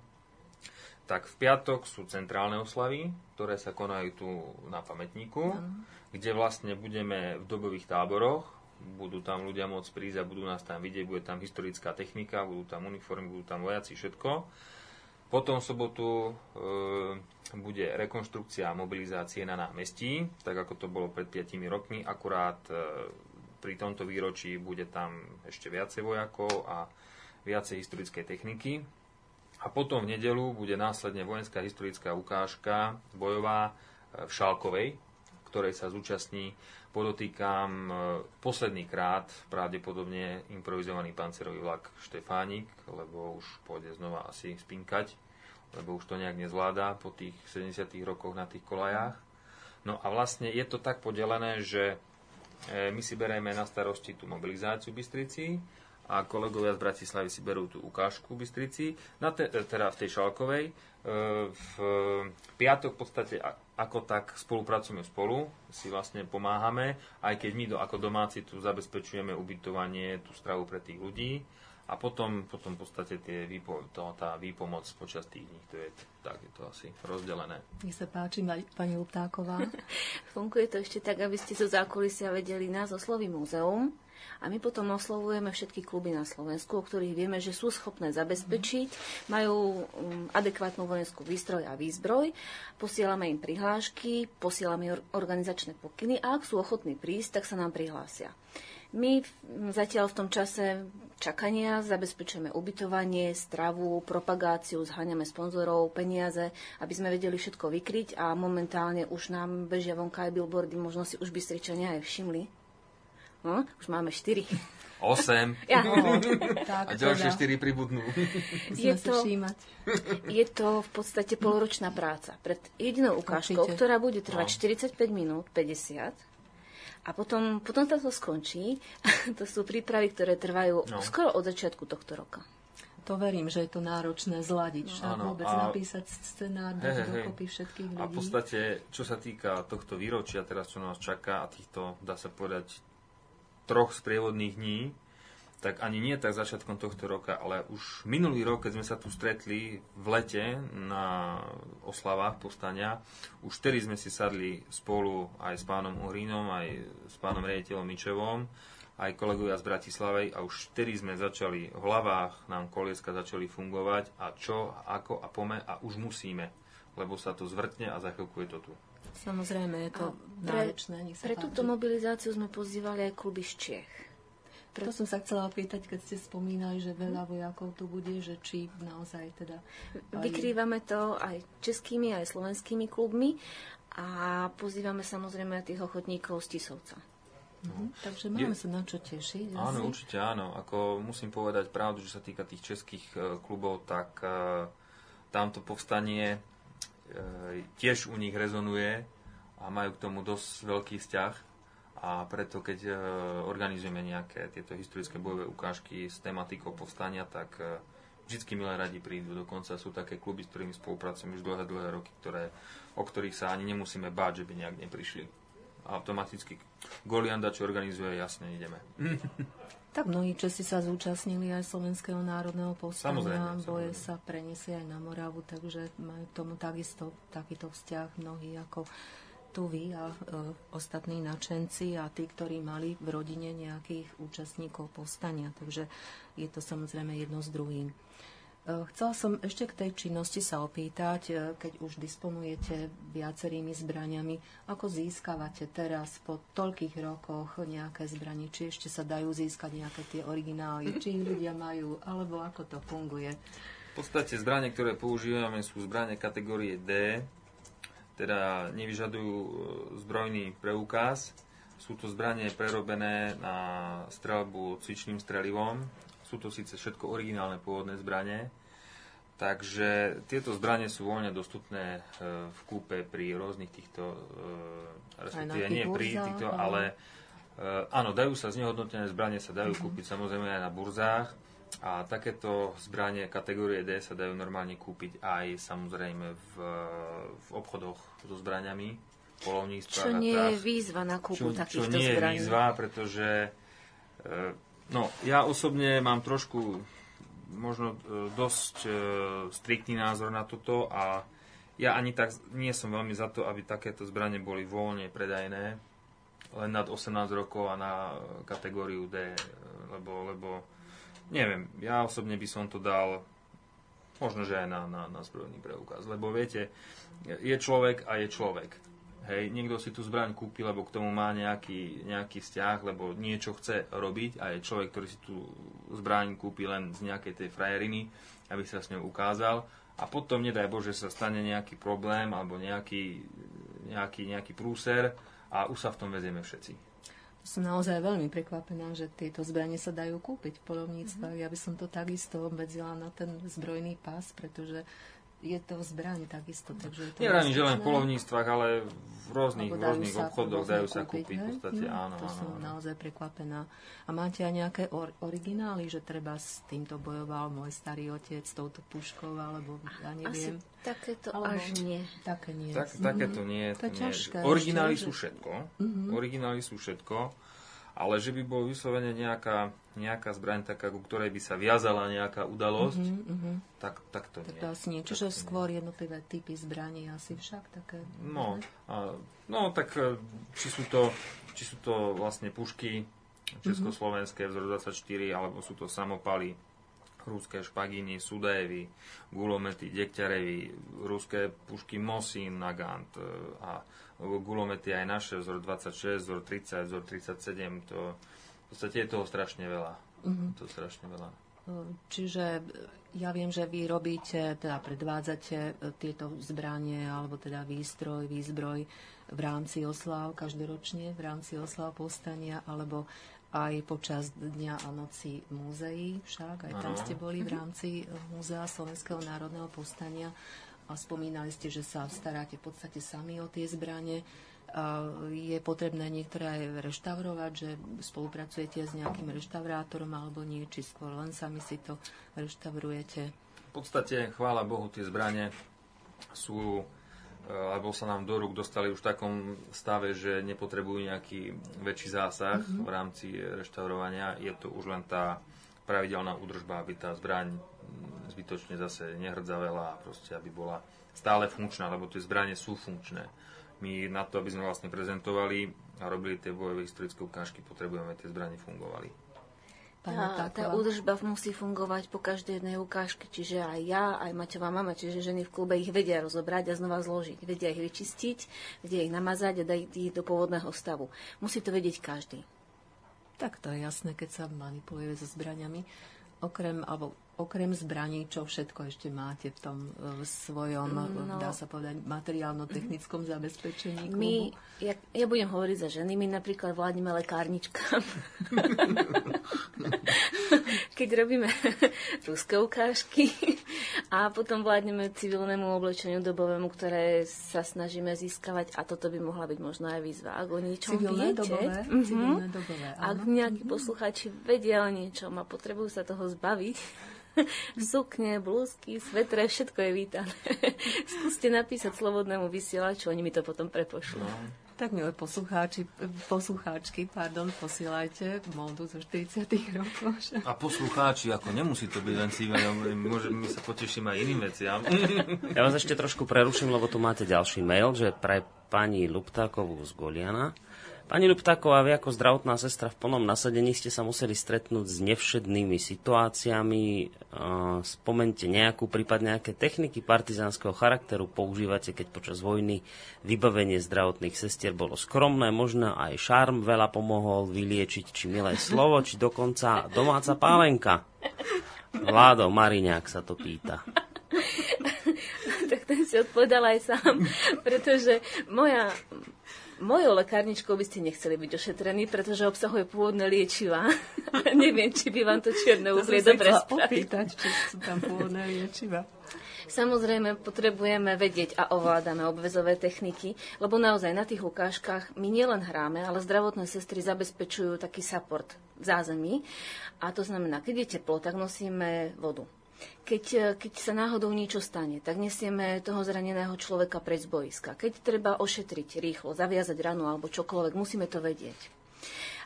tak v piatok sú centrálne oslavy, ktoré sa konajú tu na pamätníku, mm. kde vlastne budeme v dobových táboroch, budú tam ľudia môcť prísť a budú nás tam vidieť, bude tam historická technika, budú tam uniformy, budú tam vojaci, všetko. Potom v sobotu e, bude rekonštrukcia mobilizácie na námestí, tak ako to bolo pred 5 rokmi, akurát e, pri tomto výročí bude tam ešte viacej vojakov a viacej historickej techniky. A potom v nedelu bude následne vojenská historická ukážka bojová e, v Šalkovej, ktorej sa zúčastní Podotýkam e, posledný krát pravdepodobne improvizovaný pancerový vlak Štefánik, lebo už pôjde znova asi spinkať, lebo už to nejak nezvláda po tých 70 rokoch na tých kolajách. No a vlastne je to tak podelené, že e, my si bereme na starosti tú mobilizáciu Bystrici a kolegovia z Bratislavy si berú tú ukážku v Bystrici, na te, teda v tej Šalkovej. E, v piatok v podstate ako tak spolupracujeme spolu, si vlastne pomáhame, aj keď my do, ako domáci tu zabezpečujeme ubytovanie, tú stravu pre tých ľudí a potom, potom v podstate tie výpo, to, tá výpomoc počas tých dní, to je, tak je to asi rozdelené. Nech sa páči, pani Luptáková. Funguje to ešte tak, aby ste zo zákulisia vedeli nás osloví múzeum, a my potom oslovujeme všetky kluby na Slovensku, o ktorých vieme, že sú schopné zabezpečiť, majú um, adekvátnu vojenskú výstroj a výzbroj, posielame im prihlášky, posielame organizačné pokyny a ak sú ochotní prísť, tak sa nám prihlásia. My zatiaľ v tom čase čakania zabezpečujeme ubytovanie, stravu, propagáciu, zháňame sponzorov, peniaze, aby sme vedeli všetko vykryť a momentálne už nám bežia vonka aj billboardy, možno si už Bystričania aj všimli. No, už máme 4. 8. Ja. No, tak, A ďalšie teda, 4 pribudnú. Je to-. Je to v podstate poloročná práca. Pred jedinou ukážkou, Určite. ktorá bude trvať No. 45 minút, 50. A potom, potom sa to skončí. to sú prípravy, ktoré trvajú No. skoro od začiatku tohto roka. To verím, že je to náročné zladiť. Však Áno, vôbec a- napísať scenár, dať hej. dokopy všetkých ľudí. A v podstate, čo sa týka tohto výročia, teraz čo nás čaká a týchto, dá sa povedať, troch sprievodných dní, tak ani nie tak začiatkom tohto roka, ale už minulý rok, keď sme sa tu stretli v lete na oslavách povstania, už vtedy sme si sadli spolu aj s pánom Uhrínom, aj s pánom riaditeľom Mičevom, aj kolegovia z Bratislavej a už vtedy sme začali v hlavách, nám kolieska začali fungovať a čo, ako a pome a už musíme, lebo sa to zvrtne a za chvíľku je to tu. Samozrejme, je to A pre- náročné. Nech sa Pre páči. túto mobilizáciu sme pozývali aj kluby z Čiech. To som sa chcela opýtať, keď ste spomínali, že veľa vojakov tu bude, že či naozaj teda... Vykrývame to aj českými, aj slovenskými klubmi a pozývame samozrejme aj tých ochotníkov z Tisovca. Mhm, Takže máme sa na čo tešiť. Áno, asi. určite áno. Ako musím povedať pravdu, že sa týka tých českých e, klubov, tak e, tamto povstanie tiež u nich rezonuje a majú k tomu dosť veľký vzťah. A preto, keď e, organizujeme nejaké tieto historické bojové ukážky s tematikou povstania, tak e, vždycky milé radi prídu. Dokonca sú také kluby, s ktorými spolupracujeme už dlhé, dlhé roky, ktoré, o ktorých sa ani nemusíme báť, že by nejak neprišli. Automaticky Golianda, čo organizuje, jasne, ideme. Tak mnohí Česi sa zúčastnili aj Slovenského národného povstania. Boje sa preniesie aj na Moravu, takže majú k tomu takisto takýto vzťah mnohí ako tu vy a e, ostatní načenci a tí, ktorí mali v rodine nejakých účastníkov povstania. Takže je to samozrejme jedno s druhým. E, Chcela som ešte k tej činnosti sa opýtať, e, keď už disponujete viacerými zbraniami, ako získavate teraz po toľkých rokoch nejaké zbranie? Či ešte sa dajú získať nejaké tie originály? Či ich ľudia majú? Alebo ako to funguje? V podstate zbranie, ktoré používame, sú zbranie kategórie D, teda nevyžadujú e, zbrojný preukaz. Sú to zbranie prerobené na strelbu cvičným strelivom. Sú to síce všetko originálne pôvodné zbranie, takže tieto zbranie sú voľne dostupné e, v kúpe pri rôznych týchto, e, respektíve nie pri týchto, ale- e, áno, dajú sa znehodnotené zbranie, sa dajú kúpiť samozrejme aj na burzách a takéto zbranie kategórie D sa dajú normálne kúpiť aj samozrejme v, v obchodoch so zbraniami, polovníctvách Čo nie je výzva na kúpu čo, čo takýchto nie je zbraní. výzva, pretože e, no, ja osobne mám trošku možno e, dosť e, striktný názor na toto a ja ani tak nie som veľmi za to, aby takéto zbranie boli voľne predajné len nad 18 rokov a na kategóriu D, e, lebo, lebo neviem, ja osobne by som to dal možno, že aj na, na, na zbrojný preukaz, lebo viete, je človek a je človek. Hej, niekto si tú zbraň kúpi, lebo k tomu má nejaký, nejaký vzťah, lebo niečo chce robiť a je človek, ktorý si tú zbraň kúpi len z nejakej tej frajeriny, aby sa s ňou ukázal a potom, nedaj Bože, sa stane nejaký problém alebo nejaký, nejaký, nejaký prúser a už sa v tom vezieme všetci. Som naozaj veľmi prekvapená, že tieto zbranie sa dajú kúpiť v polovníctvách. Ja by som to takisto obmedzila na ten zbrojný pás, pretože je to zbraň takisto. Takže je to že len v polovníctvách, ale v rôznych, rôznych obchodoch dajú sa kúpiť. V podstate, Hm, áno, To áno, som áno. naozaj prekvapená. A máte aj nejaké or- originály, že treba s týmto bojoval môj starý otec, s touto puškou, alebo ja Asi neviem. takéto Alebo- až nie. Také nie. Tak, Mhm. takéto nie. To je nie. ťažké Originály ešte, sú že- všetko. Originály sú všetko. Ale že by bol vyslovene nejaká, nejaká zbraň taká, ku ktorej by sa viazala nejaká udalosť, Mhm. tak, tak to Tak nie. asi nie. Čiže skôr jednotlivé typy zbraní asi však také. No, a, no tak e, či sú, to, či sú to vlastne pušky československé vzor 24, alebo sú to samopaly, ruské špagíny, sudajevy, gulomety, dekťarevy, ruské pušky Mosin, Nagant e, a gulomety aj naše, vzor 26, vzor 30, vzor 37, to v podstate je toho strašne veľa. Mm-hmm. To strašne veľa. Čiže ja viem, že vy robíte, teda predvádzate e, tieto zbranie, alebo teda výstroj, výzbroj v rámci oslav každoročne, v rámci oslav povstania, alebo aj počas dňa a noci múzeí však, aj tam ste boli v rámci e, Múzea Slovenského národného povstania. A spomínali ste, že sa staráte v podstate sami o tie zbranie. Je potrebné niektoré aj reštaurovať, že spolupracujete s nejakým reštaurátorom alebo nie, či skôr len sami si to reštaurujete? V podstate, chvála Bohu, tie zbranie sú alebo sa nám do rúk dostali už v takom stave, že nepotrebujú nejaký väčší zásah mm-hmm. v rámci reštaurovania. Je to už len tá pravidelná údržba, aby tá zbraň zbytočne zase nehrdzavela a proste aby bola stále funkčná, lebo tie zbranie sú funkčné. My na to, aby sme vlastne prezentovali a robili tie bojové historické ukážky, potrebujeme tie zbranie fungovali. Tá, tá údržba musí fungovať po každej jednej ukážke, čiže aj ja, aj Maťová mama, čiže ženy v klube ich vedia rozobrať a znova zložiť. Vedia ich vyčistiť, vedia ich namazať a dať ich do pôvodného stavu. Musí to vedieť každý. Tak to je jasné, keď sa manipuluje so zbraniami. Okrem, alebo okrem zbraní, čo všetko ešte máte v tom v svojom, no, dá sa povedať, materiálno-technickom zabezpečení klubu? My, ja, ja budem hovoriť za ženy, my napríklad vládneme lekárničkám. Keď robíme ruské ukážky a potom vládneme civilnému oblečeniu dobovému, ktoré sa snažíme získavať a toto by mohla byť možno aj výzva. Ak o niečom Civilné viete, dobové, mm-hmm, civilné dobové, áno. ak nejakí poslucháči vedia o niečom a potrebujú sa toho zbaviť, sukne, blúzky, svetre, všetko je vítané. Skúste napísať slobodnému vysielaču, oni mi to potom prepošlú. No. Tak milé poslucháči, poslucháčky, pardon, posielajte módu zo 40 rokov. A poslucháči, ako nemusí to byť len cíveň, môže, my sa potešíme aj iným veciam. Ja vás ešte trošku preruším, lebo tu máte ďalší mail, že pre pani Luptákovú z Goliana. Pani Luptáková, vy ako zdravotná sestra v plnom nasadení ste sa museli stretnúť s nevšednými situáciami. Spomente nejakú, prípadne nejaké techniky partizánskeho charakteru používate, keď počas vojny vybavenie zdravotných sestier bolo skromné, možno aj šarm veľa pomohol vyliečiť, či milé slovo, či dokonca domáca pálenka. Vládo Mariňák sa to pýta. tak ten si odpovedal aj sám, pretože moja Mojou lekárničkou by ste nechceli byť ošetrení, pretože obsahuje pôvodné liečiva. Neviem, či by vám to čierne uhlie dobre opýtať, či sú tam pôvodné liečiva. Samozrejme, potrebujeme vedieť a ovládame obvezové techniky, lebo naozaj na tých ukážkach my nielen hráme, ale zdravotné sestry zabezpečujú taký support v zázemí. A to znamená, keď je teplo, tak nosíme vodu keď, e, keď sa náhodou niečo stane, tak nesieme toho zraneného človeka pred z boiska. Keď treba ošetriť rýchlo, zaviazať ranu alebo čokoľvek, musíme to vedieť.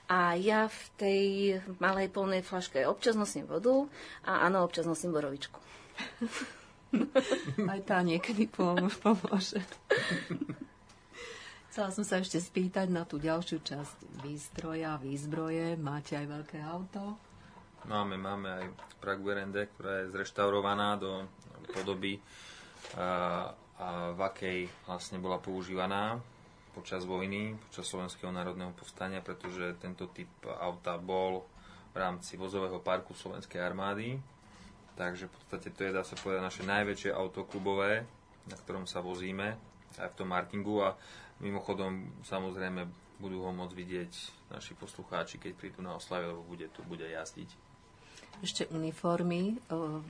A ja v tej malej polnej flaške občas nosím vodu a áno, občas nosím borovičku. Aj tá niekedy pomôže. Chcela som sa ešte spýtať na tú ďalšiu časť výstroja, výzbroje. Máte aj veľké auto? Máme, máme aj Prague Verende, ktorá je zreštaurovaná do podoby, a, a v akej vlastne bola používaná počas vojny, počas Slovenského národného povstania, pretože tento typ auta bol v rámci vozového parku Slovenskej armády. Takže v podstate to je, dá sa povedať, naše najväčšie auto klubové, na ktorom sa vozíme, aj v tom markingu a mimochodom samozrejme budú ho môcť vidieť naši poslucháči, keď prídu na oslavy, lebo bude tu bude jazdiť. Ešte uniformy.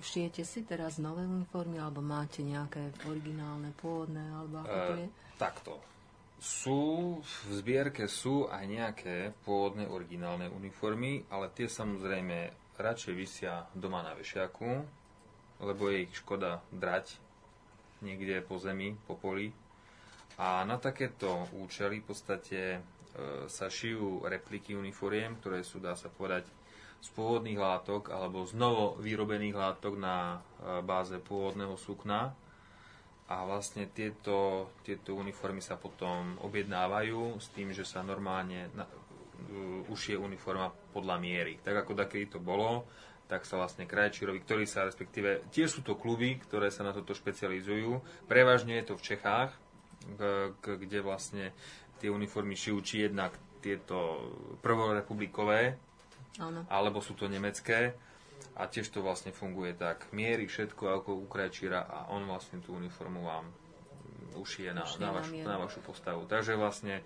Šijete si teraz nové uniformy, alebo máte nejaké originálne, pôvodné, alebo ako to je? E, takto. Sú, v zbierke sú aj nejaké pôvodné originálne uniformy, ale tie samozrejme radšej vysia doma na vešiaku, lebo je ich škoda drať niekde po zemi, po poli. A na takéto účely v podstate e, sa šijú repliky uniforiem, ktoré sú, dá sa povedať, z pôvodných látok alebo z novo vyrobených látok na e, báze pôvodného sukna. A vlastne tieto, tieto uniformy sa potom objednávajú s tým, že sa normálne na, uh, už je uniforma podľa miery. Tak ako takedy to bolo, tak sa vlastne krajčí robí, ktorí sa respektíve, tie sú to kluby, ktoré sa na toto špecializujú. Prevažne je to v Čechách, kde vlastne tie uniformy šijú či jednak tieto prvorepublikové Áno. alebo sú to nemecké a tiež to vlastne funguje tak. Mierí všetko ako u krajčíra a on vlastne tú uniformu vám ušije na, na, vašu, na vašu postavu. Takže vlastne,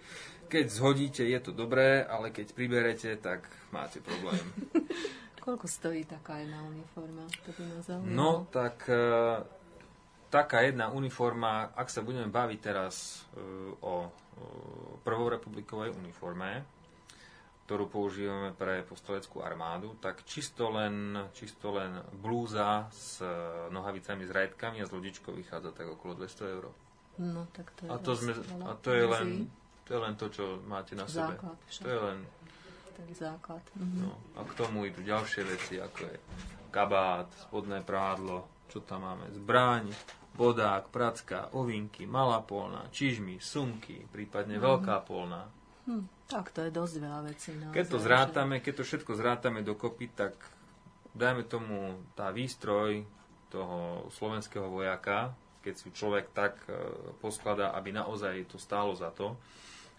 keď zhodíte, je to dobré, ale keď priberete, tak máte problém. Koľko stojí taká jedna uniforma? To by zaujímalo. No, tak e, taká jedna uniforma, ak sa budeme baviť teraz e, o, o prvorepublikovej uniforme, ktorú používame pre posteleckú armádu, tak čisto len, čisto len blúza s e, nohavicami, s rajtkami a s lodičkou vychádza tak okolo 200 eur. No, tak to je A to, sme, a to je len to je len to, čo máte na sebe. Základ. To je len Tak základ. Mhm. No, a k tomu idú ďalšie veci, ako je kabát, spodné prádlo, čo tam máme, zbraň, bodák, pracka, ovinky, malá polná, čižmy, sumky, prípadne veľká polná. Hm, tak to je dosť veľa vecí. Naozaj, Keď to zrátame, keď to všetko zrátame dokopy, tak dajme tomu tá výstroj toho slovenského vojaka, keď si človek tak e, poskladá, aby naozaj to stálo za to,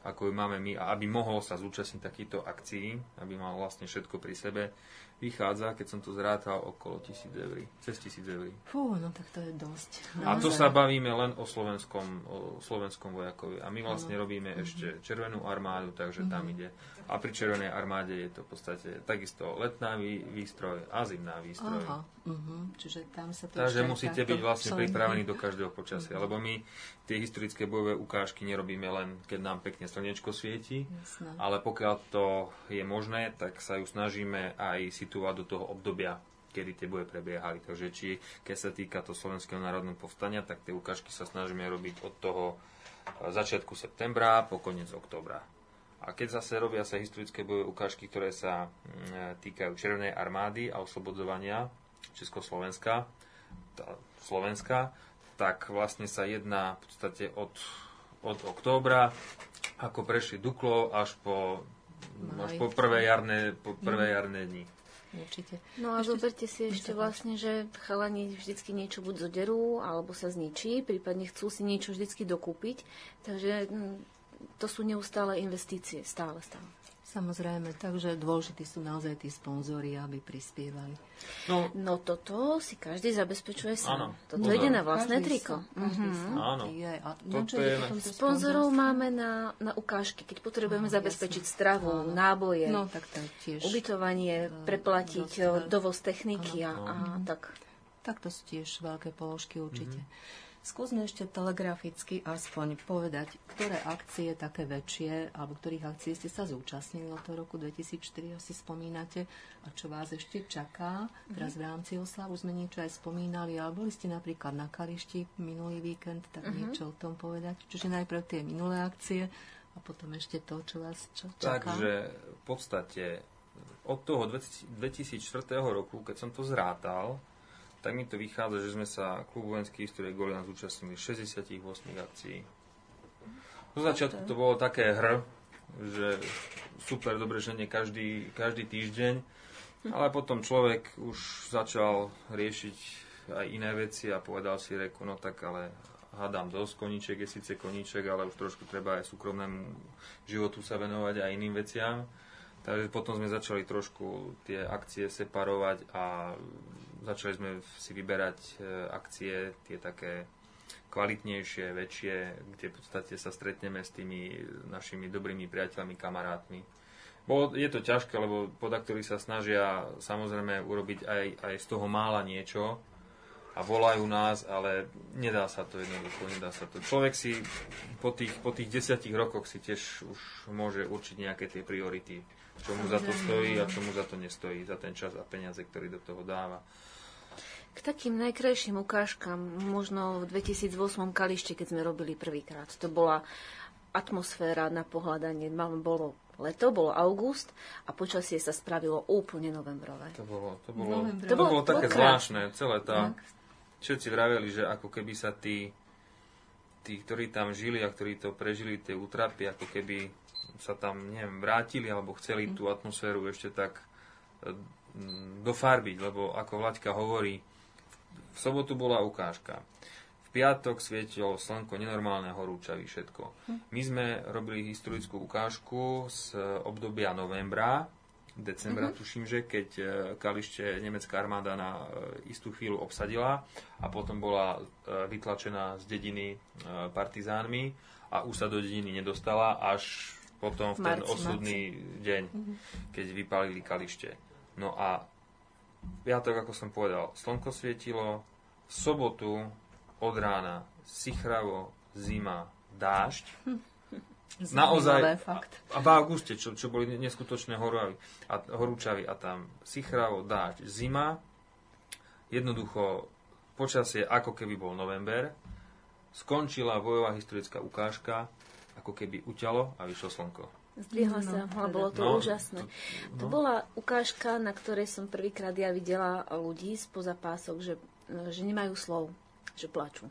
ako ju máme my, a aby mohol sa zúčastniť takýchto akcií, aby mal vlastne všetko pri sebe, vychádza, keď som to zrátal, okolo 1000 eur, cez 1000 eur. Fú, no tak to je dosť. A to Naozaj. sa bavíme len o slovenskom, o slovenskom vojakovi. A my vlastne robíme ešte Červenú armádu, takže tam ide. A pri Červenej armáde je to v podstate takisto letná vý- výstroj a zimná výstroj. Aha, uh-huh. čiže tam sa to Takže musíte byť vlastne člení. pripravení do každého počasia, lebo my tie historické bojové ukážky nerobíme len, keď nám pekne slnečko svieti, Jasné. ale pokiaľ to je možné, tak sa ju snažíme aj situovať do toho obdobia, kedy tie boje prebiehali. Takže či, keď sa týka to Slovenského národného povstania, tak tie ukážky sa snažíme robiť od toho e, začiatku septembra po koniec októbra. A keď zase robia sa historické bojové ukážky, ktoré sa mm, týkajú Červenej armády a oslobodzovania Československa, tá, Slovenska, tak vlastne sa jedná v podstate od, od októbra, ako prešli Duklo až po, Maj. až po prvé jarné, po prvé jarné dni. Určite. No a Ešte- zoberte si ešte vlastne, že chalani vždycky niečo buď zoderú, alebo sa zničí, prípadne chcú si niečo vždycky dokúpiť. Takže mm, to sú neustále investície, stále, stále. Samozrejme, takže dôležití sú naozaj tí sponzori, aby prispievali. No, No toto si každý zabezpečuje Áno. sám. Toto Áno. ide na vlastné Každý triko. každý Mhm. sám. Áno. Je, a na Toto čo ide je- potom to Sponzorov máme na, na ukážky, keď potrebujeme Áno, zabezpečiť jasné. stravu, Áno. náboje, No, tak to je tiež. ubytovanie, eh, preplatiť eh, dovoz techniky a, a tak. Tak to sú tiež veľké položky určite. Skúsme ešte telegraficky aspoň povedať, ktoré akcie také väčšie, alebo ktorých akcií ste sa zúčastnili od toho roku 2004, asi spomínate, a čo vás ešte čaká. Teraz v rámci oslavu sme niečo aj spomínali, ale boli ste napríklad na Kališti minulý víkend, tak niečo o tom povedať. Čiže najprv tie minulé akcie a potom ešte to, čo vás čo čaká. Takže v podstate od toho 2004 roku, keď som to zrátal, tak mi to vychádza, že sme sa klub vojenskej histórie Golian zúčastnili 68 akcií. Zo začiatku to bolo také hr, že super, dobre, že nie každý, každý týždeň, ale potom človek už začal riešiť aj iné veci a povedal si reku, no tak ale hádam dosť, koníček je síce koníček, ale už trošku treba aj súkromnému životu sa venovať a iným veciam. Takže potom sme začali trošku tie akcie separovať a začali sme si vyberať e, akcie, tie také kvalitnejšie, väčšie, kde v podstate sa stretneme s tými našimi dobrými priateľmi, kamarátmi. Bo je to ťažké, lebo podaktori sa snažia samozrejme urobiť aj, aj z toho mála niečo a volajú nás, ale nedá sa to jednoducho, nedá sa to. Človek si po tých, po tých desiatich rokoch si tiež už môže určiť nejaké tie priority, čo mu za to stojí a čo mu za to nestojí, za ten čas a peniaze, ktorý do toho dáva. K takým najkrajším ukážkam, možno v 2008 Kalište, keď sme robili prvýkrát, to bola atmosféra na pohľadanie. Mám- Bolo leto, bolo august a počasie sa spravilo úplne novembrové. To bolo, to bolo, to To bolo, také to bolo krásne. zvláštne, celé tá... Všetci vraveli, že ako keby sa tí, tí, ktorí tam žili a ktorí to prežili, tie útrapy, ako keby sa tam, neviem, vrátili alebo chceli tú atmosféru ešte tak e, mm, dofarbiť, lebo ako Vlaďka hovorí, v sobotu bola ukážka. V piatok svietilo slnko nenormálne horúčavý všetko. My sme robili historickú ukážku z obdobia novembra decembra, uh-huh. tuším, že keď e, Kalište nemecká armáda na e, istú chvíľu obsadila a potom bola vytlačená z dediny partizánmi a už sa do dediny nedostala až potom v ten marci, osudný marci. deň, uh-huh. keď vypálili Kalište. No a ja tak, ako som povedal, slnko svietilo, v sobotu od rána sichravo, zima, dážď. Naozaj, fakt. A, v auguste, čo, čo boli neskutočné horúčavy a, horúčavy a tam sichravo, dáť, zima, jednoducho počasie ako keby bol november, skončila vojová historická ukážka, ako keby uťalo a vyšlo slnko. Zdvihla no, sa, ale bolo to no, úžasné. To, no. to bola ukážka, na ktorej som prvýkrát ja videla ľudí spoza pások, že, že nemajú slov, že plačú.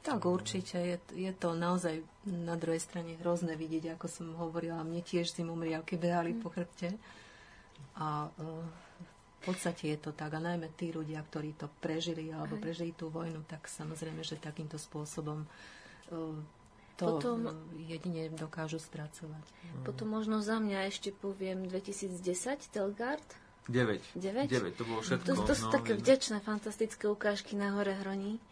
Tak určite, je, je to naozaj na druhej strane hrozné vidieť, ako som hovorila. Mne tiež zimomriavky behali po chrbte. A uh, v podstate je to tak. A najmä tí ľudia, ktorí to prežili alebo prežili tú vojnu, tak samozrejme, že takýmto spôsobom uh, to potom, jedine dokážu spracovať. Potom možno za mňa ešte poviem 2010 Telgard 9. 9? 9, to bolo všetko. To, to sú no, také vďačné, fantastické ukážky na hore hroní.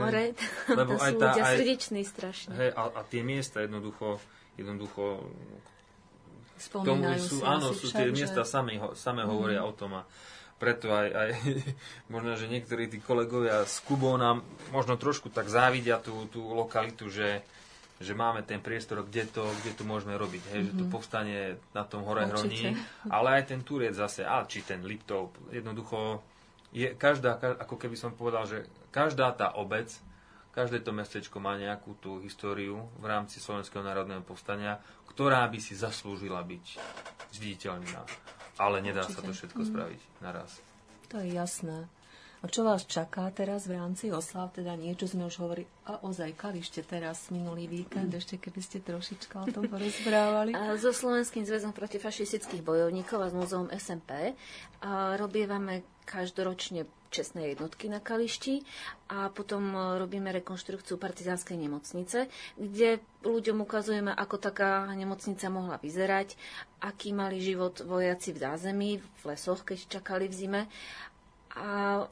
Hore, Lebo aj sú tá, ľudia aj, srdeční strašne. Hej, a, a tie miesta jednoducho, jednoducho Spomínajú sú, si áno, sú tie miesta same, same hovoria mm. o tom a preto aj, aj možno, že niektorí tí kolegovia z Kubou nám možno trošku tak závidia tú, tú lokalitu, že, že máme ten priestor, kde to, kde to môžeme robiť. Hej, mm-hmm. Že to mhm. povstane na tom hore hroní, ale aj ten Turec zase, a či ten Liptov, jednoducho je každá, ako keby som povedal, že každá tá obec, každé to mestečko má nejakú tú históriu v rámci Slovenského národného povstania, ktorá by si zaslúžila byť zviditeľná. Ale nedá Určite. sa to všetko mm. spraviť naraz. To je jasné. A čo vás čaká teraz v rámci oslav? Teda niečo sme už hovorili. A ozaj, kalište teraz minulý víkend, ešte keby ste trošička o tom porozprávali. A so Slovenským zväzom protifašistických bojovníkov a s múzeum SMP a robievame každoročne čestné jednotky na Kališti a potom robíme rekonštrukciu partizánskej nemocnice, kde ľuďom ukazujeme, ako taká nemocnica mohla vyzerať, aký mali život vojaci v zázemí, v lesoch, keď čakali v zime. A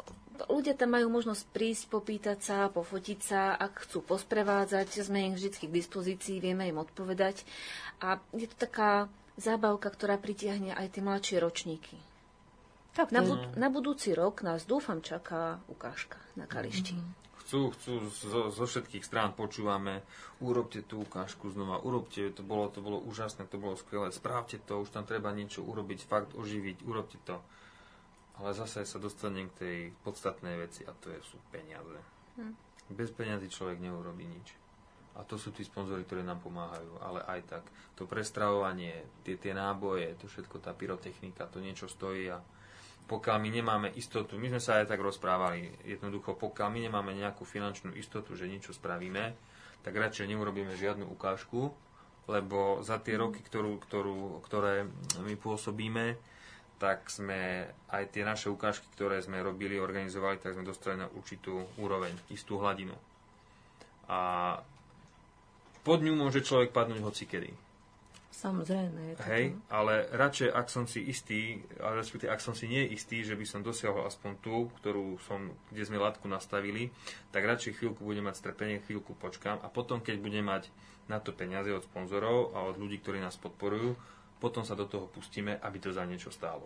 ľudia tam majú možnosť prísť, popýtať sa, pofotiť sa, ak chcú posprevádzať, sme im vždy k dispozícii, vieme im odpovedať. A je to taká zábavka, ktorá pritiahne aj tie mladšie ročníky. Tak na, bud- na budúci rok nás dúfam čaká ukážka na Kališti. Mm-hmm. Chcú, chcú, zo, zo všetkých strán počúvame, urobte tú ukážku znova, urobte, to bolo, to bolo úžasné, to bolo skvelé, správte to, už tam treba niečo urobiť, fakt oživiť, urobte to. Ale zase sa dostanem k tej podstatnej veci a to je, sú peniaze. Hm. Bez peniazy človek neurobi nič. A to sú tí sponzory, ktorí nám pomáhajú. Ale aj tak, to prestravovanie, tie, tie náboje, to všetko, tá pyrotechnika, to niečo stojí a pokiaľ my nemáme istotu, my sme sa aj tak rozprávali, jednoducho, pokiaľ my nemáme nejakú finančnú istotu, že niečo spravíme, tak radšej neurobíme žiadnu ukážku, lebo za tie roky, ktorú, ktorú, ktoré my pôsobíme, tak sme aj tie naše ukážky, ktoré sme robili, organizovali, tak sme dostali na určitú úroveň, istú hladinu. A pod ňu môže človek padnúť hocikedy. Samozrejme. Je to Hej, to. ale radšej, ak som si istý, ale respektíve, ak som si nie istý, že by som dosiahol aspoň tú, ktorú som, kde sme latku nastavili, tak radšej chvíľku budem mať strpenie, chvíľku počkám a potom, keď budem mať na to peniaze od sponzorov a od ľudí, ktorí nás podporujú, potom sa do toho pustíme, aby to za niečo stálo.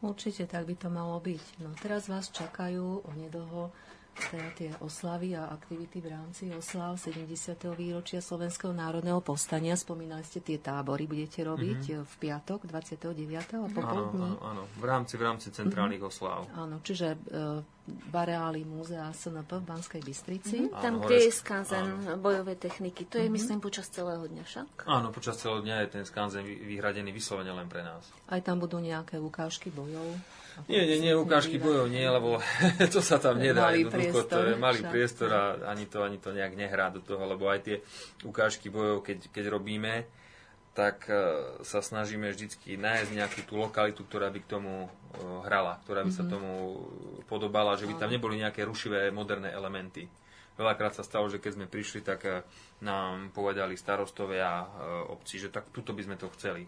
Určite tak by to malo byť. No teraz vás čakajú onedlho teda tie oslavy a aktivity v rámci oslav 70. výročia Slovenského národného povstania. Spomínali ste tie tábory, budete robiť mm-hmm. v piatok 29. a popoludní. Áno, áno, áno, v rámci, v rámci centrálnych mm-hmm. oslav. Áno, čiže e, v areáli múzea SNP v Banskej Bystrici. Mm-hmm. Tam, kde je skanzen bojovej techniky. To je, mm-hmm. myslím, počas celého dňa však? Áno, počas celého dňa je ten skanzen vyhradený vyslovene len pre nás. Aj tam budú nejaké ukážky bojov? Nie, nie, nie, ukážky bojov nie, lebo to sa tam nedá. Malý priestor. To je malý však. priestor a ani to, ani to nejak nehrá do toho, lebo aj tie ukážky bojov, keď, keď robíme, tak e, sa snažíme vždycky nájsť nejakú tú lokalitu, ktorá by k tomu e, hrala, ktorá by mm-hmm. sa mhm. tomu podobala, že by tam neboli nejaké rušivé moderné elementy. Veľakrát sa stalo, že keď sme prišli, tak e, nám povedali starostovia obci, že tak tuto by sme to chceli.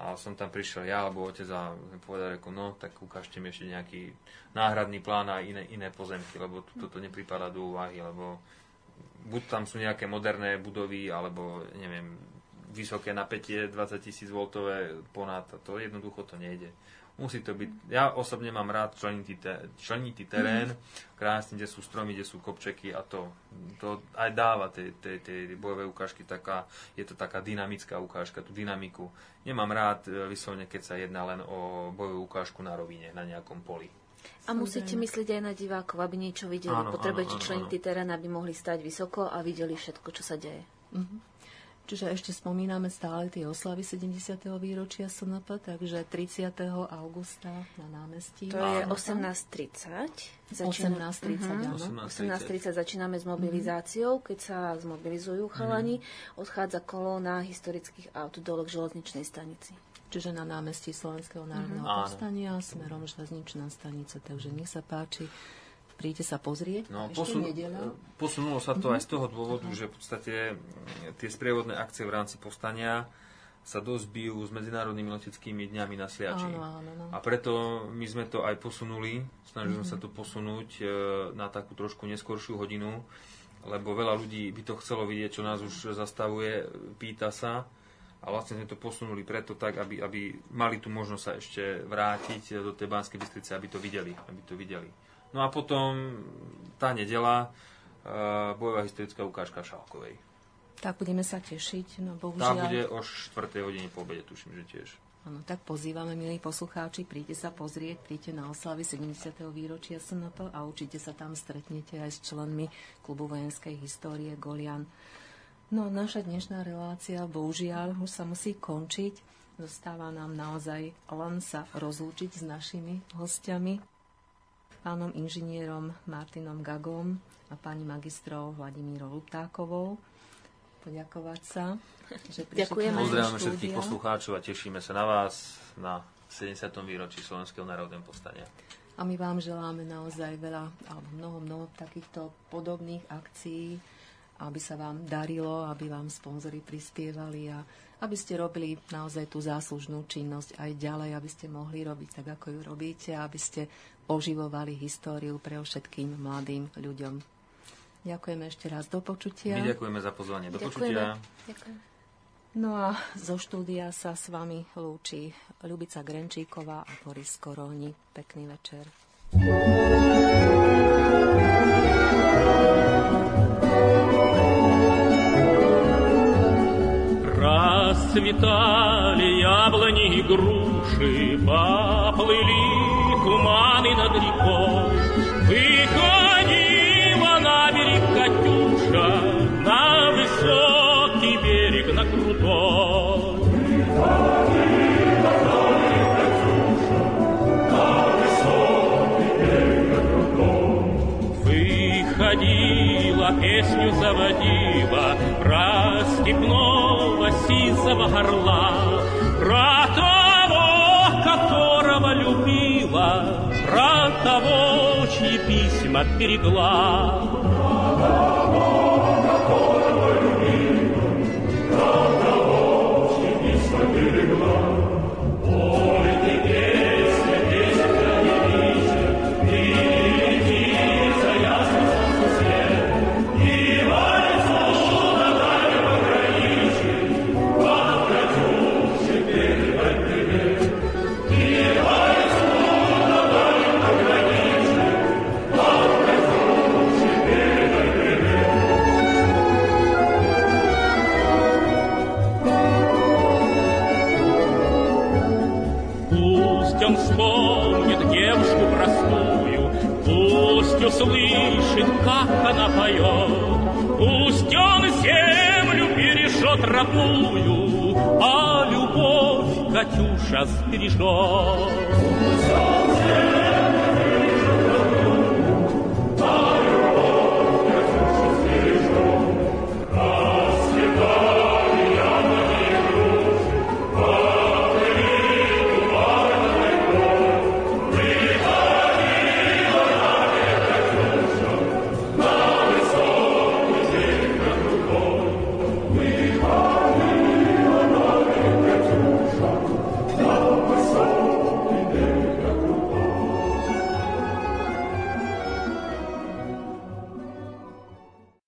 a som tam prišiel ja alebo otec a povedal, reku, no tak ukážte mi ešte nejaký náhradný plán a iné, iné pozemky, lebo toto nepripadá do úvahy, lebo buď tam sú nejaké moderné budovy, alebo neviem, vysoké napätie 20 tisíc voltové ponad, to jednoducho to nejde. Musí to byť, ja osobne mám rád členitý, te, členitý terén, mm. krásny, kde sú stromy, kde sú kopčeky a to, to aj dáva tej, tej, tej bojové ukážky taká, je to taká dynamická ukážka, tú dynamiku. Nemám rád e, vyslovene, keď sa jedná len o bojovú ukážku na rovine, na nejakom poli. A musíte myslieť aj na divákov, aby niečo videli. Áno, Potrebujete členitý terén, aby mohli stať vysoko a videli všetko, čo sa deje. Mm-hmm. Čiže ešte spomíname stále tie oslavy 70. výročia SNP, takže 30. augusta na námestí. To je 18.30. 18.30, uh-huh. 18.30 začíname s mobilizáciou. Keď sa zmobilizujú chalani, uh-huh. odchádza kolóna historických aut dole k železničnej stanici. Čiže na námestí Slovenského národného uh-huh. povstania smerom železničná stanica. Takže nech sa páči príďte sa pozrieť. No, posun, posunulo sa to mm-hmm. aj z toho dôvodu, uh-huh. že v podstate tie sprievodné akcie v rámci povstania sa dosť bijú s medzinárodnými leteckými dňami na Sliači. Áno, áno, áno. A preto my sme to aj posunuli, snažili sme mm-hmm. sa to posunúť e, na takú trošku neskoršiu hodinu, lebo veľa ľudí by to chcelo vidieť, čo nás už zastavuje, pýta sa. A vlastne sme to posunuli preto tak, aby, aby mali tu možnosť sa ešte vrátiť do tej Banskej Bystrice, aby to videli. Aby to videli. No a potom tá nedela, uh, bojová historická ukážka Šalkovej. Tak budeme sa tešiť, no bohužiaľ... Tá bude o 4. hodine po obede, tuším, že tiež. Áno, tak pozývame, milí poslucháči, príďte sa pozrieť, príďte na oslavy 70. výročia SNP a určite sa tam stretnete aj s členmi klubu vojenskej histórie Golian. No, naša dnešná relácia, bohužiaľ, už sa musí končiť. Zostáva nám naozaj len sa rozlúčiť s našimi hostiami pánom inžinierom Martinom Gagom a pani magistrou Vladimírou Luptákovou. Poďakovať sa, že Ďakujeme. Pozdravujeme všetkých poslucháčov a tešíme sa na vás na 70. výročí Slovenského národného povstania. A my vám želáme naozaj veľa, alebo mnoho, mnoho takýchto podobných akcií, aby sa vám darilo, aby vám sponzory prispievali a aby ste robili naozaj tú záslužnú činnosť aj ďalej, aby ste mohli robiť tak, ako ju robíte, aby ste oživovali históriu pre všetkým mladým ľuďom. Ďakujeme ešte raz. Do počutia. My ďakujeme za pozvanie. Do ďakujeme. počutia. Ďakujem. No a zo štúdia sa s vami lúči Ľubica Grenčíková a Boris Koroni. Pekný večer. Расцветали яблони и груши, поплыли туманы над рекой. Выходила на берег Катюша, на высокий берег, на крутой. Выходила песню заводила, про степного сизого горла, про того, которого любил забыла того, чьи письма берегла. Услышит, как она поет. Пусть он землю перешет родную, а любовь Катюша сбережет.